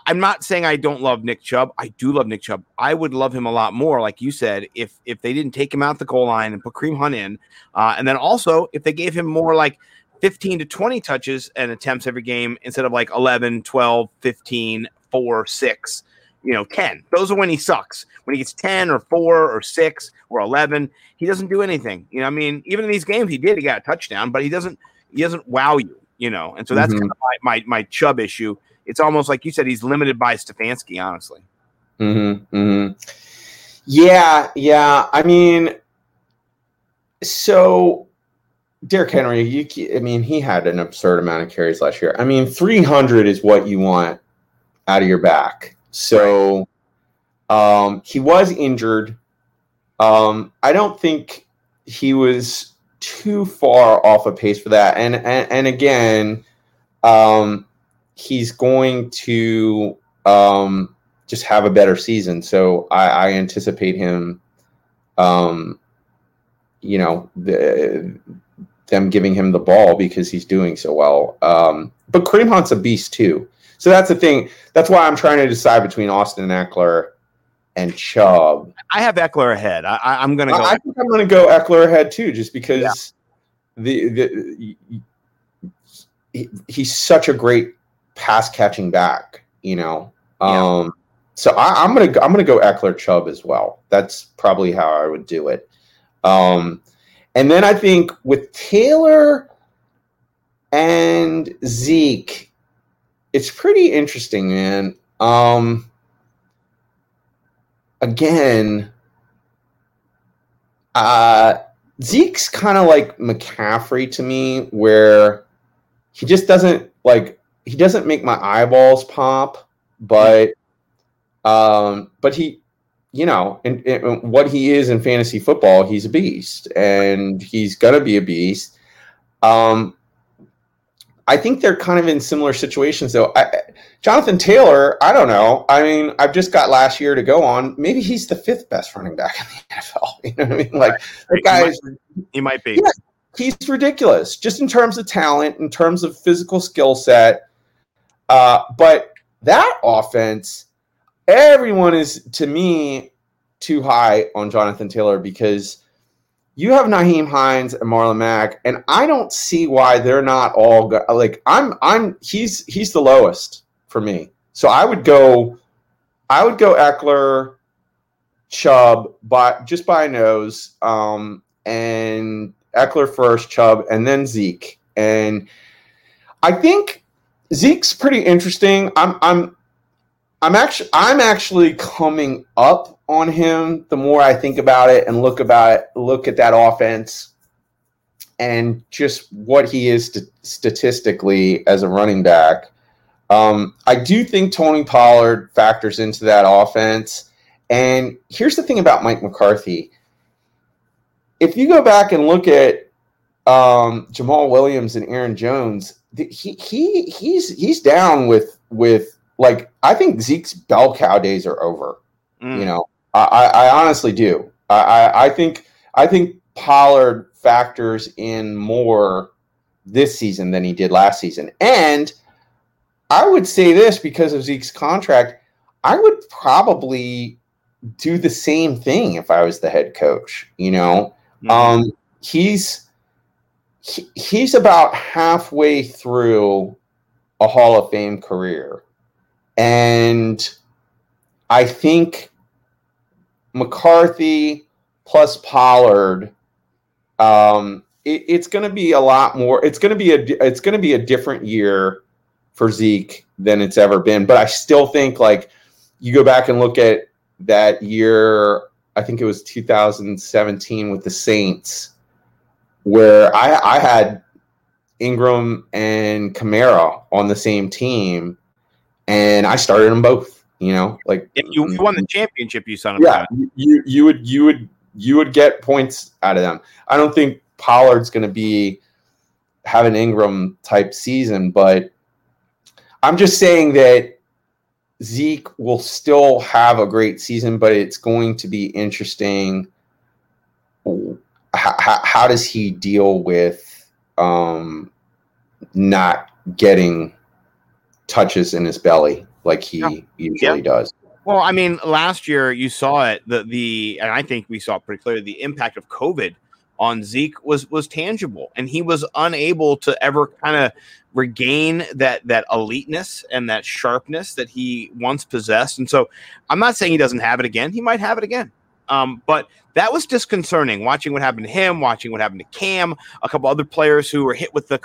I'm not saying I don't love Nick Chubb. I do love Nick Chubb. I would love him a lot more, like you said, if if they didn't take him out the goal line and put Kareem Hunt in, uh, and then also if they gave him more like 15 to 20 touches and attempts every game instead of like 11, 12, 15, 4, 6, you know, 10. Those are when he sucks. When he gets 10 or 4 or 6 or 11, he doesn't do anything. You know, I mean, even in these games he did, he got a touchdown, but he doesn't he doesn't wow you, you know. And so that's mm-hmm. kind of my, my my Chubb issue. It's almost like you said he's limited by Stefanski, honestly. Mhm. Mhm. Yeah, yeah. I mean, so Derrick Henry, you, I mean, he had an absurd amount of carries last year. I mean, 300 is what you want out of your back. So um, he was injured. Um, I don't think he was too far off a pace for that. And and, and again, um, he's going to um, just have a better season. So I, I anticipate him, um, you know, the, them giving him the ball because he's doing so well. Um, but Kareem Hunt's a beast too. So that's the thing. That's why I'm trying to decide between Austin Ekeler and Chubb. I have Ekeler ahead. I, am going to go. I, I think I'm going to go Ekeler ahead too, just because yeah. the the he, he's such a great pass catching back. You know, yeah. um, so I, am gonna I'm gonna go Ekeler Chubb as well. That's probably how I would do it. Um, and then I think with Taylor and Zeke, it's pretty interesting, man. Um, again, uh, Zeke's kind of like McCaffrey to me, where he just doesn't like he doesn't make my eyeballs pop, but um, but he you know, and, what he is in fantasy football, he's a beast, and he's gonna be a beast. Um, I think they're kind of in similar situations, though. I, Jonathan Taylor, I don't know. I mean, I've just got last year to go on. Maybe he's the fifth best running back in the NFL. You know what I mean? Like, the guys, he might be. Yeah, he's ridiculous, just in terms of talent, in terms of physical skill set. Uh, but that offense everyone is to me too high on Jonathan Taylor because you have Nyheim Hines and Marlon Mack, and I don't see why they're not all go- like I'm. I'm he's he's the lowest for me. So I would go, I would go Ekeler, Chubb, but just by nose, um, and Ekeler first, Chubb, and then Zeke. And I think Zeke's pretty interesting. I'm I'm I'm actually I'm actually coming up on him the more I think about it and look about it, look at that offense and just what he is st- statistically as a running back. Um, I do think Tony Pollard factors into that offense. And here's the thing about Mike McCarthy. If you go back and look at um, Jamaal Williams and Aaron Jones, he he he's he's down with with like I think Zeke's bell cow days are over. Mm. You know, I, I honestly do. I, I think I think Pollard factors in more this season than he did last season. And I would say this because of Zeke's contract, I would probably do the same thing if I was the head coach. You know, mm-hmm. um, he's he, he's about halfway through a Hall of Fame career. And I think McCarthy plus Pollard, um, it, it's going to be a lot more. It's going to be a it's going to be a different year for Zeke than it's ever been. But I still think like you go back and look at that year. I think it was 2017 with the Saints, where I, I had Ingram and Kamara on the same team, and I started them both. You know, like if you, won the championship, you son of yeah, you you would you would you would get points out of them. I don't think Pollard's going to be have an Ingram type season, but I'm just saying that Zeke will still have a great season, but it's going to be interesting. How, how, how does he deal with um, not getting touches in his belly like he yeah. usually yeah. does. Well, I mean, last year you saw it. The the and I think we saw pretty clearly the impact of COVID on Zeke was was tangible, and he was unable to ever kind of regain that that eliteness and that sharpness that he once possessed. And so, I'm not saying he doesn't have it again. He might have it again. Um, but that was disconcerting watching what happened to him, watching what happened to Cam, a couple other players who were hit with the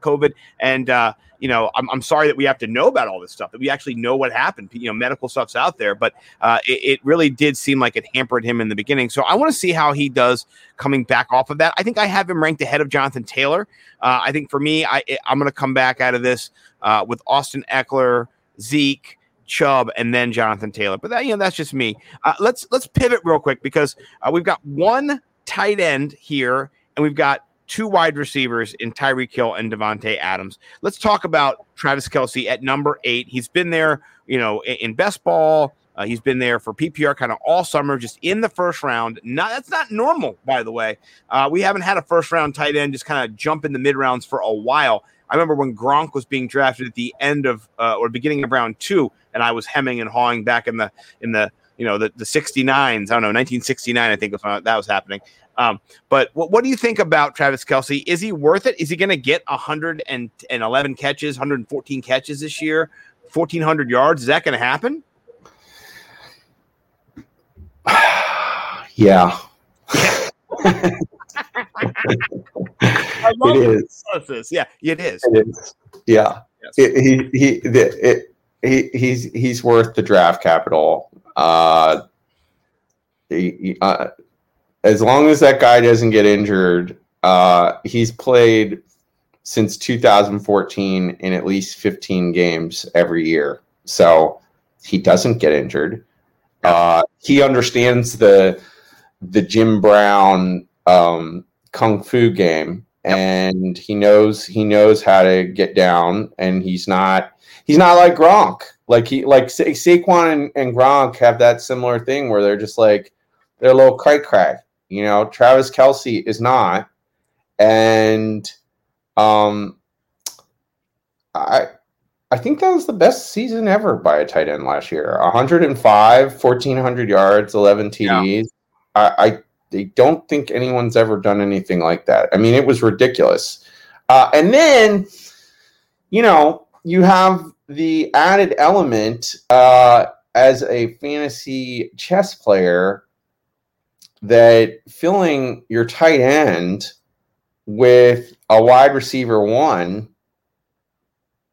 COVID, and uh, you know, I'm, I'm sorry that we have to know about all this stuff, that we actually know what happened. You know, medical stuff's out there, but uh, it, it, really did seem like it hampered him in the beginning. So I want to see how he does coming back off of that. I think I have him ranked ahead of Jonathan Taylor. Uh, I think for me, I, I'm going to come back out of this uh, with Austin Ekeler, Zeke. Chubb and then Jonathan Taylor, but that you know that's just me. Uh, let's let's pivot real quick because uh, we've got one tight end here, and we've got two wide receivers in Tyreek Hill and Davante Adams. Let's talk about Travis Kelce at number eight. He's been there, you know, in, in best ball. Uh, he's been there for PPR kind of all summer, just in the first round. Not that's not normal, by the way. Uh, we haven't had a first round tight end just kind of jump in the mid rounds for a while. I remember when Gronk was being drafted at the end of uh, or beginning of round two, and I was hemming and hawing back in the in the you know the the 69s. I don't know, 1969, I think was that was happening. Um, but what, what do you think about Travis Kelce? Is he worth it? Is he going to get 111 catches, 114 catches this year, 1,400 yards? Is that going to happen? yeah. it is. This. Yeah, it is. It is. Yeah. Yes. It, he he the, it, he he's he's worth the draft capital. Uh, he, uh, as long as that guy doesn't get injured, uh, he's played since 2014 in at least 15 games every year. So he doesn't get injured. Uh, he understands the the Jim Brown um, kung fu game, and he knows he knows how to get down. And he's not he's not like Gronk. Like he like Sa- Saquon and, and Gronk have that similar thing where they're just like they're a little crack crack you know, Travis Kelce is not. And um I I think that was the best season ever by a tight end last year. 105, 1400 yards, 11 TDs. Yeah. I, I don't think anyone's ever done anything like that. I mean, it was ridiculous. Uh, and then, you know, you have the added element uh, as a fantasy chess player that filling your tight end with a wide receiver one,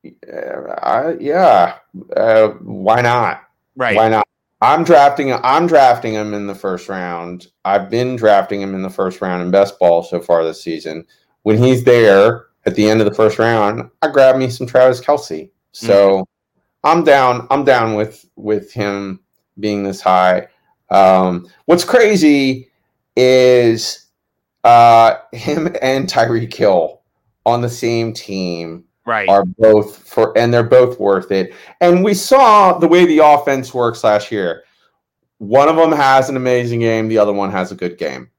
uh, I, yeah, uh, why not? Right? Why not? I'm drafting. I'm drafting him in the first round. I've been drafting him in the first round in best ball so far this season. When he's there at the end of the first round, I grab me some Travis Kelce. So mm-hmm. I'm down. I'm down with with him being this high. Um, what's crazy is uh, him and Tyreek Hill on the same team right. are both for, and they're both worth it. And we saw the way the offense works last year. One of them has an amazing game, the other one has a good game.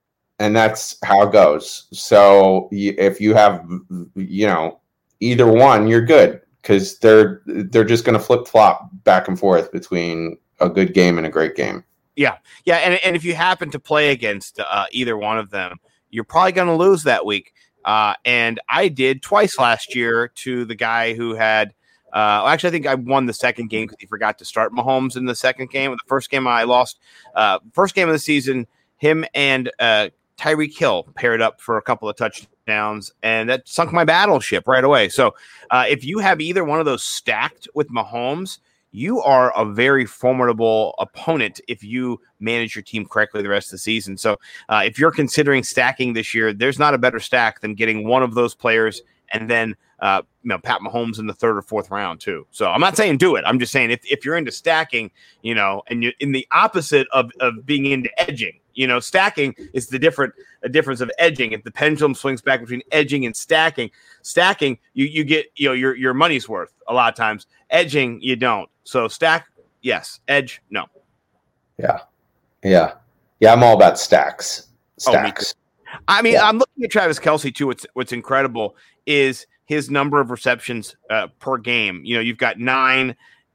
And that's how it goes. So if you have, you know, either one, you're good because they're they're just going to flip flop back and forth between a good game and a great game. Yeah, yeah, and and if you happen to play against uh, either one of them, you're probably going to lose that week. Uh, and I did twice last year to the guy who had. Uh, actually, I think I won the second game because he forgot to start Mahomes in the second game. The first game I lost. Uh, first game of the season, him and uh, Tyreek Hill paired up for a couple of touchdowns, and that sunk my battleship right away. So, uh, if you have either one of those stacked with Mahomes, you are a very formidable opponent if you manage your team correctly the rest of the season. So, uh, if you're considering stacking this year, there's not a better stack than getting one of those players and then uh, you know Pat Mahomes in the third or fourth round too. So I'm not saying do it. I'm just saying if, if you're into stacking, you know, and you're in the opposite of, of being into edging, you know, stacking is the different a difference of edging. If the pendulum swings back between edging and stacking, stacking you you get you know your your money's worth a lot of times. Edging you don't. So stack yes, edge no. Yeah, yeah, yeah. I'm all about stacks. Oh, stacks. I mean, yeah. I'm looking at Travis Kelce too. What's what's incredible is his number of receptions uh, per game. You know, you've got nine,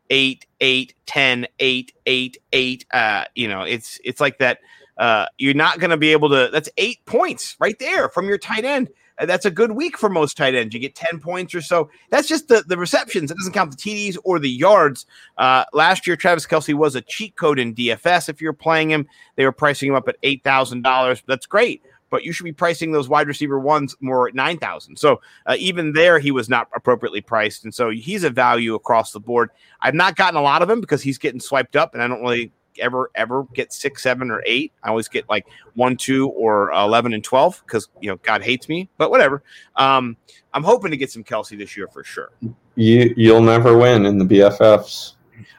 eight, eight, ten, eight, eight, eight. Uh, you know, it's it's like that. Uh, you're not going to be able to. That's eight points right there from your tight end. that's a good week for most tight ends. You get ten points or so. That's just the the receptions. It doesn't count the TDs or the yards. Uh, last year, Travis Kelce was a cheat code in DFS. If you're playing him, they were pricing him up at eight thousand dollars. That's great. But you should be pricing those wide receiver ones more at 9,000. So uh, even there, he was not appropriately priced. And so he's a value across the board. I've not gotten a lot of him because he's getting swiped up, and I don't really ever ever get six, seven, or eight. I always get like one, two, or eleven and twelve because you know God hates me. But whatever. Um, I'm hoping to get some Kelce this year for sure. You you'll never win in the BFFs.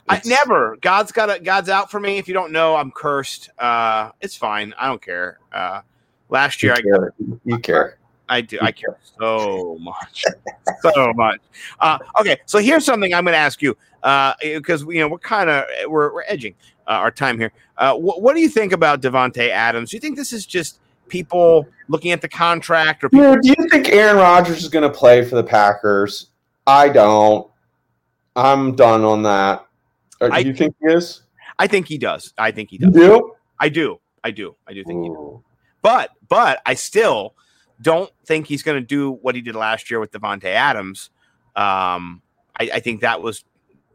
I never. God's got a God's out for me. If you don't know, I'm cursed. Uh, it's fine. I don't care. Uh, last year, you care. I you care. I do. I care so much, so much. Uh, okay, so here's something I'm going to ask you because uh, you know we're kind of we're, we're edging uh, our time here. Uh, wh- what do you think about Davante Adams? Do you think this is just people looking at the contract, or people- yeah, do you think Aaron Rodgers is going to play for the Packers? I don't. I'm done on that. Or, do I- you think he is? I think he does. I think he You does. do? I do. I do. I do think he does. But but I still don't think he's going to do what he did last year with Davante Adams. Um, I, I think that was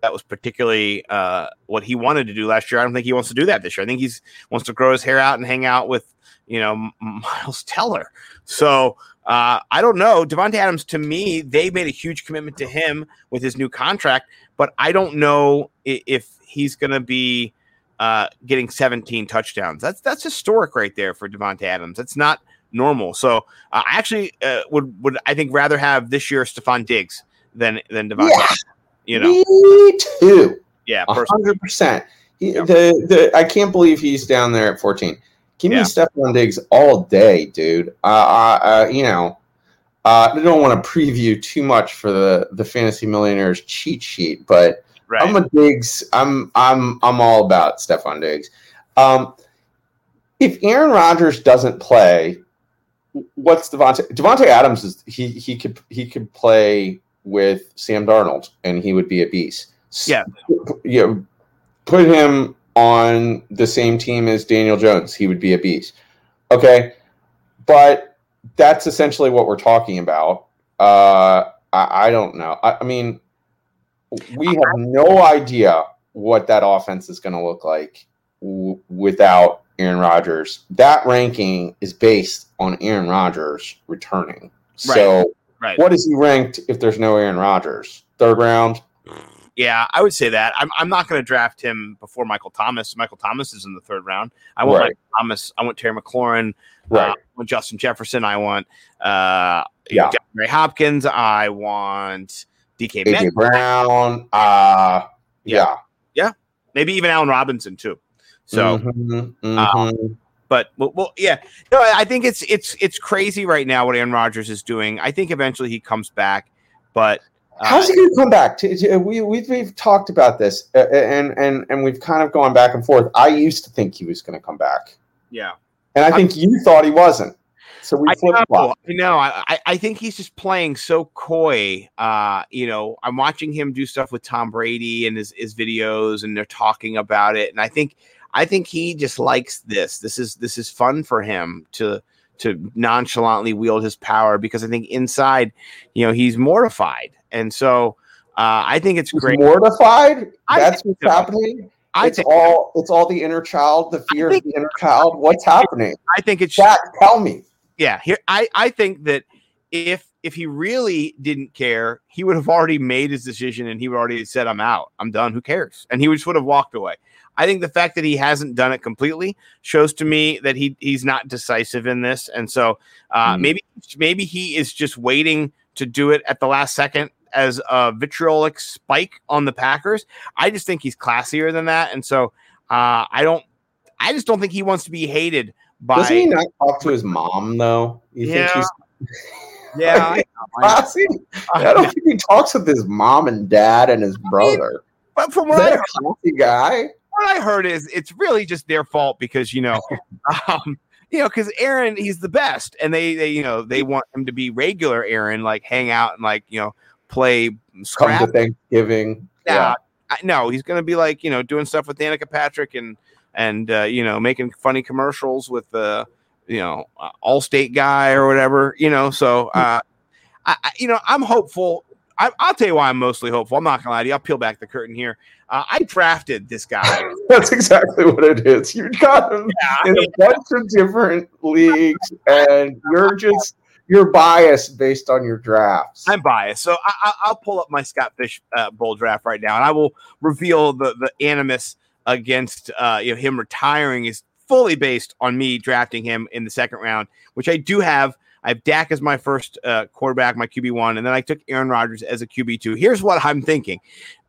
that was particularly uh, what he wanted to do last year. I don't think he wants to do that this year. I think he's wants to grow his hair out and hang out with you know Miles Teller. So uh, I don't know. Davante Adams to me, they made a huge commitment to him with his new contract, but I don't know if he's going to be uh, getting 17 touchdowns. That's that's historic right there for Davante Adams. That's not normal. So uh, I actually uh, would would I think rather have this year Stefon Diggs than than Davante. Yeah. You know, Me too. yeah, hundred percent. The the I can't believe he's down there at 14. Give Yeah. me Stefon Diggs all day, dude. Uh, you know, uh, I don't want to preview too much for the the Fantasy Millionaires cheat sheet, but right. I'm a Diggs. I'm I'm I'm all about Stefon Diggs. Um, if Aaron Rodgers doesn't play, what's Davante? Davante Adams is he he could he could play with Sam Darnold and he would be a beast. Yeah. you know, put him on the same team as Daniel Jones, he would be a beast. Okay, but that's essentially what we're talking about. Uh, I, I don't know. I, I mean, we have no idea what that offense is going to look like w- without Aaron Rodgers. That ranking is based on Aaron Rodgers returning. So, right. what is he ranked if there's no Aaron Rodgers? Third round? Yeah, I would say that. I'm, I'm not going to draft him before Michael Thomas. Michael Thomas is in the third round. I want Right. Michael Thomas. I want Terry McLaurin. Right. Uh, I want Justin Jefferson. I want uh, Yeah. Ray Hopkins. I want DK AJ. Brown. Uh, yeah. Yeah. Maybe even Allen Robinson too. So, Mhm, uh, mhm. but well, well, yeah. No, I think it's it's it's crazy right now what Aaron Rodgers is doing. I think eventually he comes back, but uh, How's he going to come back? We we've, we've talked about this, uh, and and and we've kind of gone back and forth. I used to think he was going to come back, yeah. and I think you thought he wasn't. So we I flip know. flop. I know. I, I- I think he's just playing so coy. Uh, you know, I'm watching him do stuff with Tom Brady and his, his videos, and they're talking about it. And I think I think he just likes this. This is this is fun for him to to nonchalantly wield his power because I think inside, you know, he's mortified. And so uh, I think it's He's great. mortified. I That's what's so. happening. I it's all it's all the inner child, the fear of the inner child. What's happening? I think it's Jack, tell me. Yeah here i i think that if if he really didn't care he would have already made his decision and he would already said i'm out. I'm done. Who cares? And he would just would have walked away. I think the fact that he hasn't done it completely shows to me that he he's not decisive in this. And so uh Mhm. maybe maybe he is just waiting to do it at the last second as a vitriolic spike on the packers. I just think he's classier than that. And so uh i don't i just don't think he wants to be hated by Doesn't he not talk to his mom though? You Yeah. think yeah I he's know, I I don't think he talks with his mom and dad and his brother. But from Is what I, heard, a guy? what I heard is it's really just their fault because you know, um, you know, because Aaron he's the best, and they they you know they want him to be regular Aaron, like hang out and like you know play Come scrap. to Thanksgiving. Yeah. I, no, he's gonna be like you know doing stuff with Danica Patrick and and uh, you know making funny commercials with the you know uh, Allstate guy or whatever. You know, so uh, I, I you know I'm hopeful. I, will tell you why I'm mostly hopeful. I'm not gonna lie to you. I'll peel back the curtain here. Uh, I drafted this guy. That's exactly what it is. You got him yeah, in a bunch of different leagues, and you're just you're biased based on your drafts. I'm biased, so I, will pull up my Scott Fish uh, Bowl draft right now, and I will reveal the the animus against uh, you know him retiring is fully based on me drafting him in the second round, which I do have I have Dak as my first uh, quarterback, my QB one, and then I took Aaron Rodgers as a QB two. Here's what I'm thinking: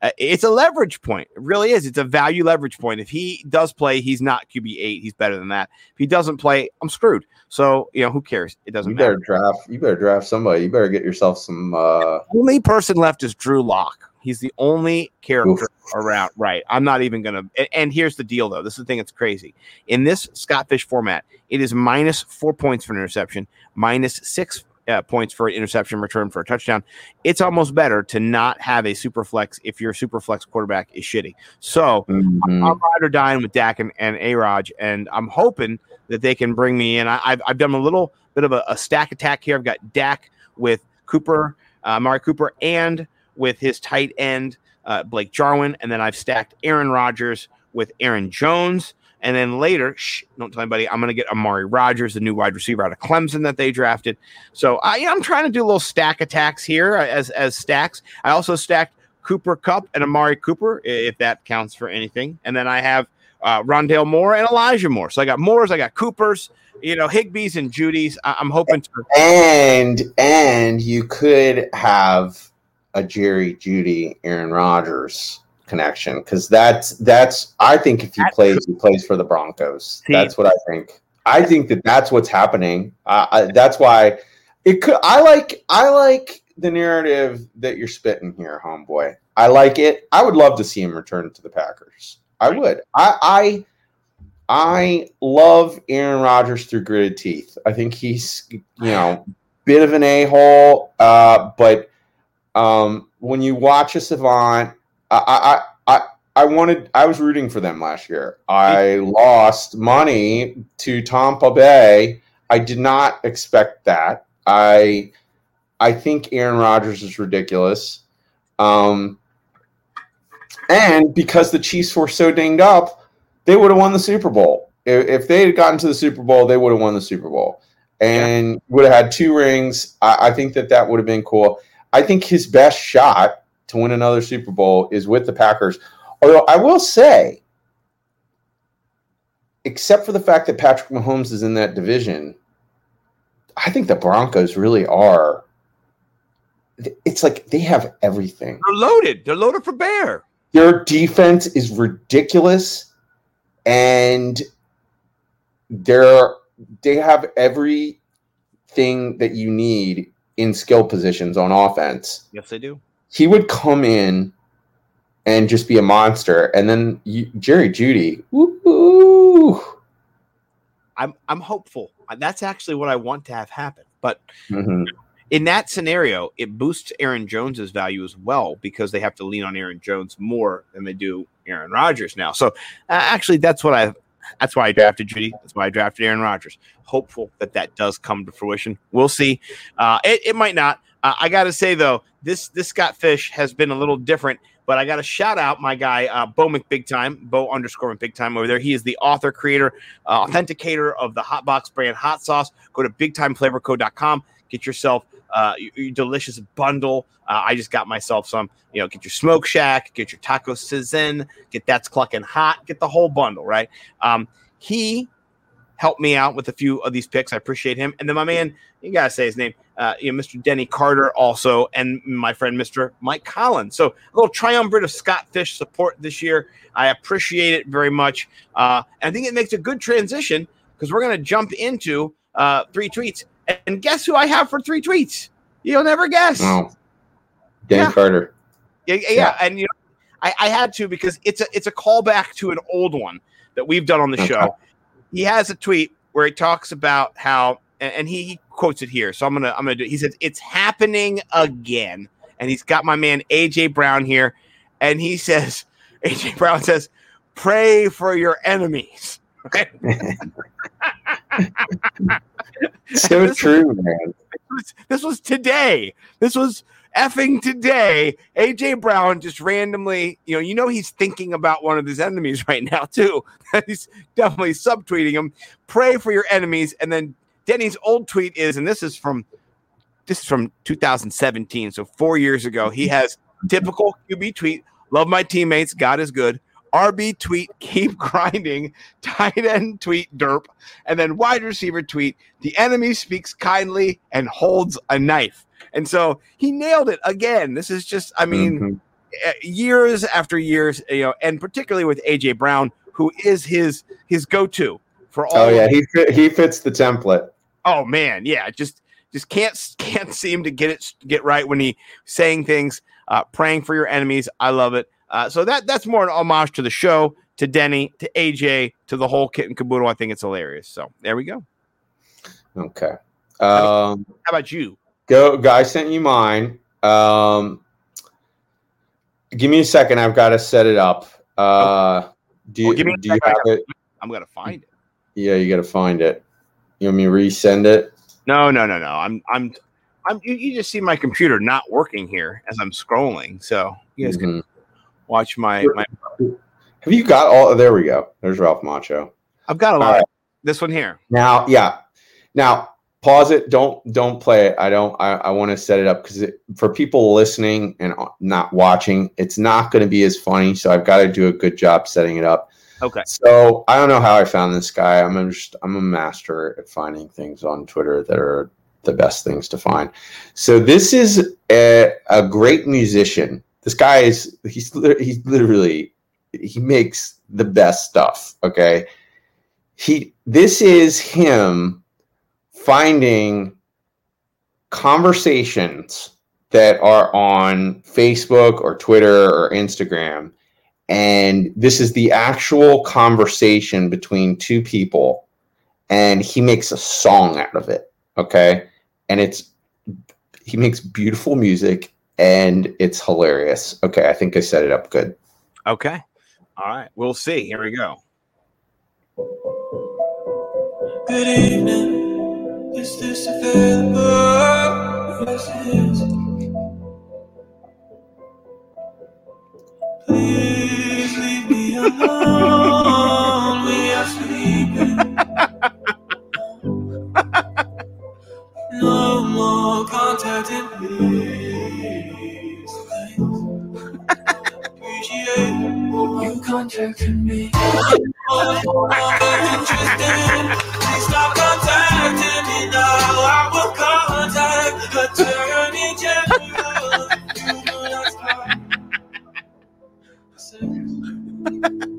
uh, it's a leverage point. It really is. It's a value leverage point. If he does play, he's not QB eight. He's better than that. If he doesn't play, I'm screwed. So you know, who cares? It doesn't. You better matter. draft. You better draft somebody. You better get yourself some. Uh... The only person left is Drew Lock. He's the only character Oof. around. Right. I'm not even gonna. And, and, here's the deal, though. This is the thing that's crazy. In this Scott Fish format, it is minus four points for an interception, minus six uh, points for an interception return for a touchdown. It's almost better to not have a super flex if your super flex quarterback is shitty. So mm-hmm. I'm, I'm ride or dying with Dak and, and A Raj, and I'm hoping that they can bring me in. I, have I've done a little bit of a, a, stack attack here. I've got Dak with Cooper, uh, Amari Cooper, and with his tight end, uh, Blake Jarwin. And then I've stacked Aaron Rodgers with Aaron Jones. And then later, shh, don't tell anybody, I'm going to get Amari Rodgers, the new wide receiver out of Clemson that they drafted. So I, am trying to do a little stack attacks here as, as stacks. I also stacked Cooper Kupp and Amari Cooper, if that counts for anything. And then I have uh, Rondale Moore and Elijah Moore. So I got Moore's, I got Cooper's, you know, Higbee's and Jeudy's. I- am hoping to. And and you could have a Jerry Jeudy Aaron Rodgers connection because that's that's I think if he plays he plays for the Broncos. That's what I think. I think that that's what's happening. Uh, I, that's why it could. I like I like the narrative that you're spitting here, homeboy. I like it. I would love to see him return to the Packers. I would. I I I love Aaron Rodgers through gritted teeth. I think he's you know bit of an a hole, uh, but um, when you watch a savant, I, I, I, I wanted, I was rooting for them last year. I lost money to Tampa Bay. I did not expect that. I, I think Aaron Rodgers is ridiculous. Um, and because the Chiefs were so dinged up, they would have won the Super Bowl. If, if they had gotten to the Super Bowl, they would have won the Super Bowl and yeah. would have had two rings. I, I think that that would have been cool. I think his best shot to win another Super Bowl is with the Packers. Although I will say, except for the fact that Patrick Mahomes is in that division, I think the Broncos really are. It's like they have everything. They're loaded. They're loaded for bear. Their defense is ridiculous, and they're they have everything that you need in skill positions on offense. Yes, they do. He would come in and just be a monster, and then you, Jerry Jeudy. Woo-hoo. I'm I'm hopeful. That's actually what I want to have happen. But mm-hmm. in that scenario, it boosts Aaron Jones's value as well because they have to lean on Aaron Jones more than they do Aaron Rodgers now. So uh, actually, that's what I that's why I drafted Jeudy. That's why I drafted Aaron Rodgers. Hopeful that that does come to fruition. We'll see. Uh, it, it might not. Uh, I got to say though, this this Scott Fish has been a little different. But I got to shout out my guy uh, Bo McBigtime, Bo underscore McBigtime over there. He is the author, creator, uh, authenticator of the Hotbox brand hot sauce. Go to bigtimeflavorco.com. Get yourself uh, your, delicious bundle. Uh, I just got myself some. You know, get your Smoke Shack, get your Taco Citizen, get that's clucking hot, get the whole bundle, right? Um, he helped me out with a few of these picks. I appreciate him. And then my man, you gotta say his name, uh, you know, Mr. Denny Carter also, and my friend Mr. Mike Collins. So a little triumvirate of Scott Fish support this year. I appreciate it very much. Uh, I think it makes a good transition because we're gonna jump into uh, three tweets. And guess who I have for three tweets? You'll never guess. Oh, Dan yeah. Carter. Yeah, yeah, yeah, and you know, I, I, had to because it's a it's a callback to an old one that we've done on the okay. show. He has a tweet where he talks about how, and, and he, he quotes it here. So I'm gonna I'm gonna do. It. He says it's happening again, and he's got my man AJ Brown here, and he says AJ Brown says, "Pray for your enemies." so true, man. This was, this was today. This was effing today, AJ Brown just randomly, you know, you know he's thinking about one of his enemies right now too. he's definitely subtweeting him. Pray for your enemies, and then Denny's old tweet is, and this is from this is from 2017, so four years ago. He mm-hmm. has typical QB tweet: "Love my teammates, God is good." RB tweet, keep grinding. Tight end tweet, derp. And then wide receiver tweet, the enemy speaks kindly and holds a knife. And so he nailed it again. This is just, I mean, mm-hmm. years after years, you know, and particularly with AJ Brown, who is his his go to for all. Oh yeah, he fit, he fits the template. Oh man, yeah, just just can't can't seem to get it get right when he saying things, uh, praying for your enemies. I love it. Uh, so that that's more an homage to the show, to Denny, to AJ, to the whole kit and caboodle. I think it's hilarious. So there we go. Okay. Um, how about you? Go, guy sent you mine. Um, give me a second. I've got to set it up. Uh, do you, well, do you have it? I'm gonna find it. Yeah, you got to find it. You want me to resend it? No, no, no, no. I'm, I'm, I'm. You, you just see my computer not working here as I'm scrolling. So you guys mm-hmm. can watch my my. Have you got all? There we go. There's Ralph Macho. I've got a lot. Right. This one here. Now, yeah. Now, pause it. Don't don't play it. I don't. I, I want to set it up because for people listening and not watching, it's not going to be as funny. So I've got to do a good job setting it up. Okay. So I don't know how I found this guy. I'm just I'm a master at finding things on Twitter that are the best things to find. So this is a, a great musician this guy is he's he's literally he makes the best stuff. Okay, he this is him finding conversations that are on Facebook or Twitter or Instagram. And this is the actual conversation between two people, and he makes a song out of it. Okay. And it's, he makes beautiful music and it's hilarious. Okay, I think I set it up good. Okay. All right. We'll see. Here we go. Good evening. Is this available? Yes, it is. Please leave me alone. we are sleeping. no more contacting me. You contacted me. Stop contacting me now. I will contact Attorney General. Thanks.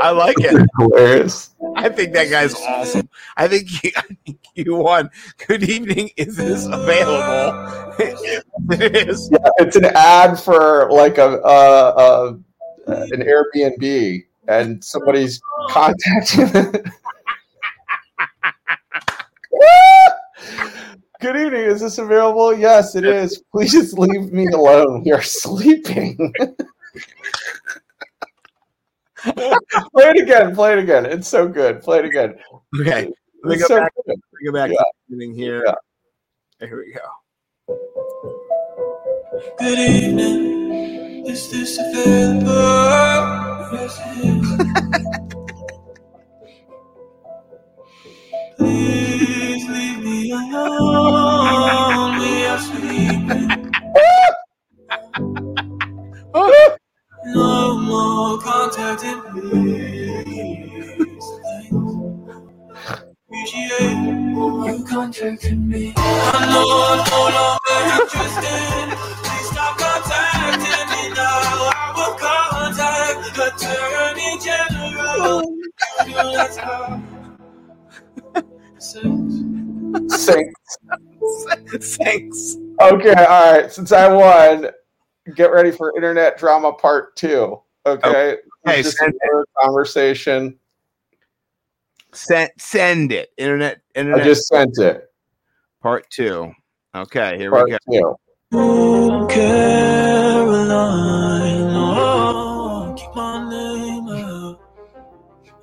I like it. Hilarious. I think that guy's awesome. I think you, I think you won. Good evening. Is this available? it is. Yeah, it's an ad for like a, uh, uh, an Airbnb, and somebody's contacting. Good evening. Is this available? Yes, it is. Please leave me alone. You're sleeping. play it again. Play it again. It's so good. Play it again. Okay. Let me go so back. Let me go back yeah. here. Yeah. Here we go. Good evening. Is this available? Yes, it is. Please leave me alone. We are sleeping. Oh. No more contacting me. Appreciate you contacting me. I know I'm no longer interested. Please stop contacting me now. I will contact Attorney General. Thanks. Thanks. Okay, all right. Since I won, get ready for internet drama part two. Okay. Okay. Send conversation. Send send it. Internet internet. I just sent it. Part two. Okay, here part we go. Two. Oh, Caroline, oh, keep my name out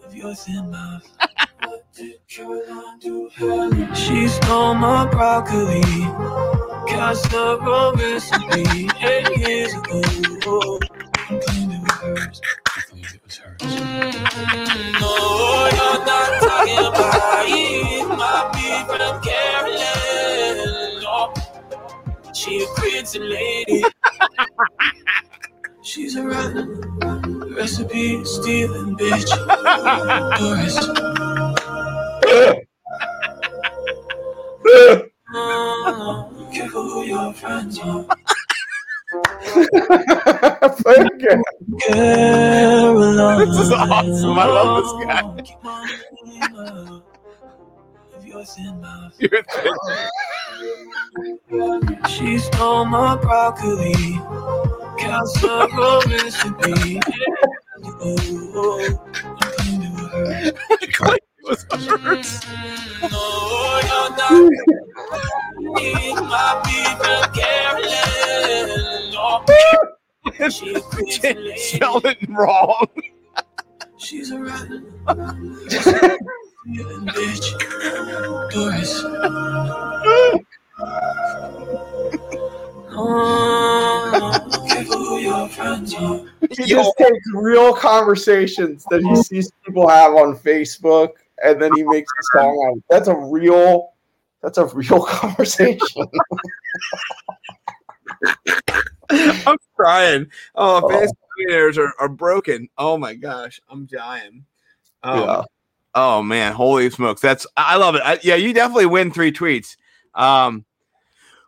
of yours in my She stole my broccoli, cast the wrong recipe eight years ago. And claimed it was hers. No, you're not talking about it. Might be from Carolyn. No, she a crazy lady. She's a rotten recipe stealing bitch. Doris. Oh, careful who your friends are. Okay. Caroline. This is awesome. I love this guy. Keep on dreaming of yours in my You're- She stole my broccoli, casserole recipe. Oh, oh, oh claimed it was hers. It was hers. No, you're not. It's my people, Carolyn. No, she a crazy lady. Spelled it wrong. She's a rotten bitch. Doris. Oh, careful who your friends are. He just takes real conversations that he oh. sees people have on Facebook, and then he makes a song on. That's a real. That's a real conversation. I'm crying. Oh, Oh. fantasy millionaires are, are broken. Oh my gosh, I'm dying. Oh, Yeah. oh man, holy smokes! That's I I love it. I, yeah, you definitely win three tweets. Um,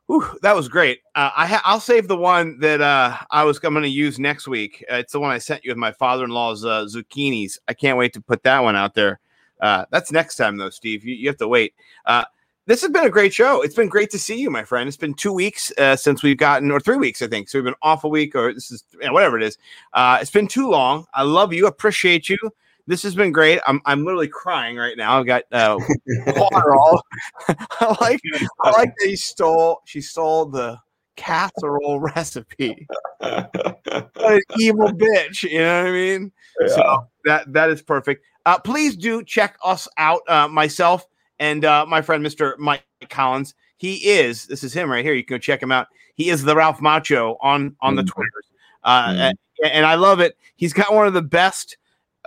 whew, that was great. Uh, I ha- I'll save the one that uh, I was going to use next week. Uh, it's the one I sent you with my father-in-law's uh, zucchinis. I can't wait to put that one out there. Uh, that's next time though, Steve. You, you have to wait. Uh, this has been a great show. It's been great to see you, my friend. It's been two weeks uh, since we've gotten, or three weeks, I think. So we've been off a week, or this is you know, whatever it is. Uh, it's been too long. I love you. Appreciate you. This has been great. I'm I'm literally crying right now. I've got uh, water all. I like I like that he stole. She stole the casserole recipe. What an evil bitch. You know what I mean? So that that is perfect. Uh, please do check us out, uh, myself and uh, my friend Mr. Mike Collins. He is this is him right here. You can go check him out. He is the Ralph Macho on on the Mhm. Twitters, uh, Mhm. and, and I love it. He's got one of the best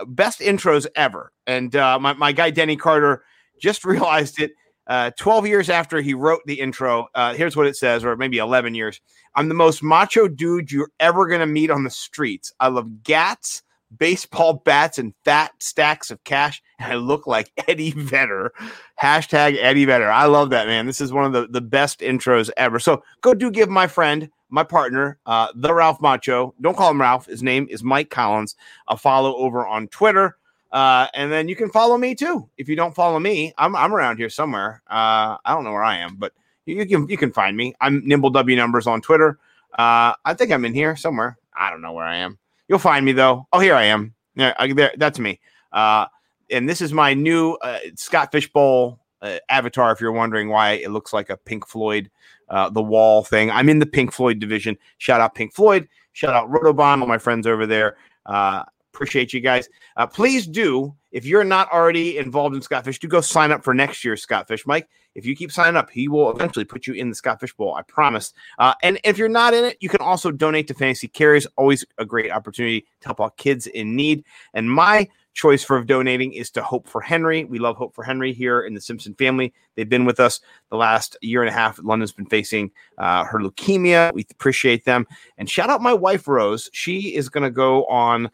best intros ever. And uh, my my guy Denny Carter just realized it. Uh, 12 years after he wrote the intro, uh, here's what it says, or maybe 11 years. I'm the most macho dude you're ever going to meet on the streets. I love gats, baseball bats, and fat stacks of cash. And I look like Eddie Vedder. Hashtag Eddie Vedder. I love that, man. This is one of the, the best intros ever. So go do give my friend, my partner, uh, the Ralph Macho. Don't call him Ralph. His name is Mike Collins. A follow over on Twitter. Uh, and then you can follow me too. If you don't follow me, I'm, I'm around here somewhere. Uh, I don't know where I am, but you, you can you can find me. I'm Nimble W Numbers on Twitter. Uh, I think I'm in here somewhere. I don't know where I am. You'll find me though. Oh, here I am. Yeah, I, there. That's me. Uh, and this is my new uh, Scott Fishbowl uh, avatar. If you're wondering why it looks like a Pink Floyd, uh, the wall thing. I'm in the Pink Floyd division. Shout out Pink Floyd. Shout out Rotobahn, all my friends over there. Uh, appreciate you guys. Uh, please do, if you're not already involved in Scott Fish, do go sign up for next year's Scott Fish. Mike, if you keep signing up, he will eventually put you in the Scott Fish Bowl. I promise. Uh, and if you're not in it, you can also donate to Fantasy Cares. Always a great opportunity to help out kids in need. And my choice for donating is to Hope for Henry. We love Hope for Henry here in the Simpson family. They've been with us the last year and a half. London's been facing uh, her leukemia. We appreciate them. And shout out my wife, Rose. She is going to go on,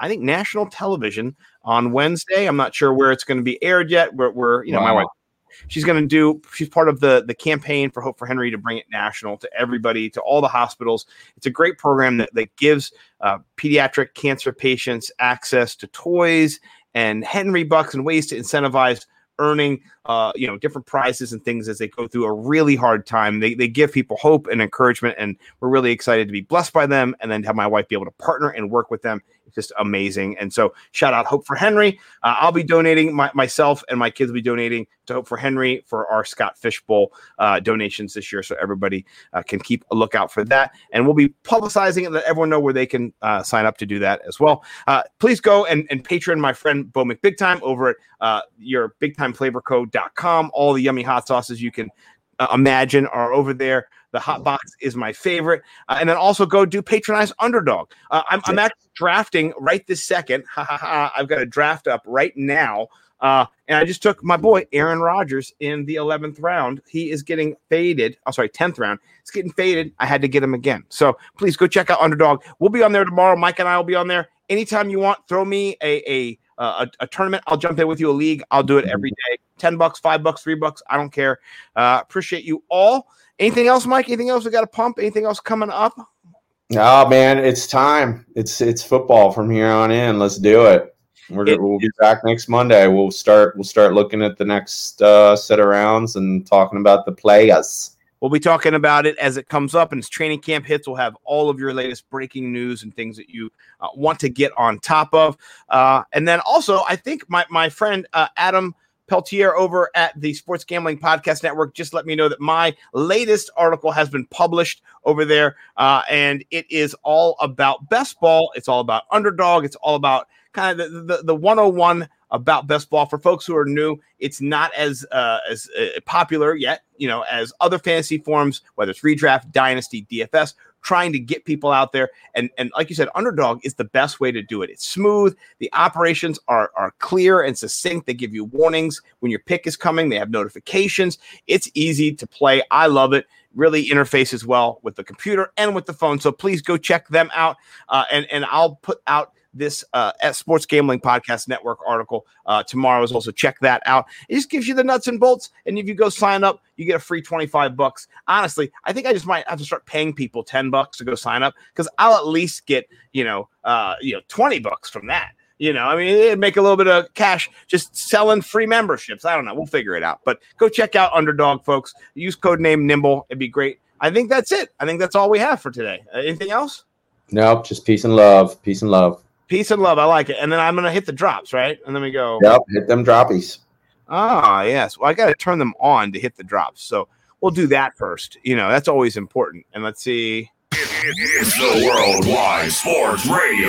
I think, national television on Wednesday. I'm not sure where it's going to be aired yet. We're, we're you know, my wife she's going to do she's part of the the campaign for hope for henry to bring it national to everybody to all the hospitals. It's a great program that, that gives uh, pediatric cancer patients access to toys and henry bucks and ways to incentivize earning uh, you know, different prizes and things as they go through a really hard time. They, they give people hope and encouragement, and we're really excited to be blessed by them and then have my wife be able to partner and work with them. It's just amazing. And so, shout out Hope for Henry. Uh, I'll be donating my, myself, and my kids will be donating to Hope for Henry for our Scott Fishbowl uh, donations this year. So, everybody uh, can keep a lookout for that. And we'll be publicizing it, let everyone know where they can uh, sign up to do that as well. Uh, please go and, and patron my friend Bo McBigtime over at your bigtimeflavorco.com. All the yummy hot sauces you can uh, imagine are over there. The hot box is my favorite. Uh, and then also go do patronize underdog. Uh, I'm, I'm actually drafting right this second. Ha ha ha. I've got a draft up right now. Uh, and I just took my boy Aaron Rodgers in the 11th round. He is getting faded. I'm oh, sorry, 10th round. It's getting faded. I had to get him again. So please go check out Underdog. We'll be on there tomorrow. Mike and I will be on there anytime you want. Throw me a a uh, a, a, tournament. I'll jump in with you. A league. I'll do it every day. Ten bucks, five bucks, three bucks. I don't care. Uh, appreciate you all. Anything else, Mike? Anything else we got to pump? Anything else coming up? Oh man, it's time. It's it's football from here on in. Let's do it. We're, It- we'll be back next Monday. We'll start. We'll start looking at the next uh, set of rounds and talking about the players. We'll be talking about it as it comes up and as training camp hits. We'll have all of your latest breaking news and things that you uh, want to get on top of. Uh, and then also, I think my, my friend uh, Adam Peltier over at the Sports Gambling Podcast Network just let me know that my latest article has been published over there. Uh, and it is all about best ball. It's all about underdog. It's all about kind of the, the, the 101 about best ball for folks who are new. It's not as uh, as uh, popular yet, you know, as other fantasy forms, whether it's redraft, dynasty, DFS, trying to get people out there. And and like you said, underdog is the best way to do it. It's smooth. The operations are are clear and succinct. They give you warnings when your pick is coming. They have notifications. It's easy to play. I love it. Really interfaces well with the computer and with the phone. So please go check them out. Uh, and and I'll put out this uh, Sports Gambling Podcast Network article uh, tomorrow is also check that out. It just gives you the nuts and bolts, and if you go sign up, you get a free twenty five bucks. Honestly, I think I just might have to start paying people ten bucks to go sign up because I'll at least get you know uh, you know twenty bucks from that. You know, I mean, it'd make a little bit of cash just selling free memberships. I don't know. We'll figure it out. But go check out Underdog, folks. Use code name Nimble. It'd be great. I think that's it. I think that's all we have for today. Uh, anything else? Nope, just peace and love. Peace and love. Peace and love. I like it. And then I'm gonna hit the drops, right? And then we go. Yep, hit them droppies. Ah, yes. Well, I got to turn them on to hit the drops. So we'll do that first. You know, that's always important. And let's see. It's the Worldwide Sports Radio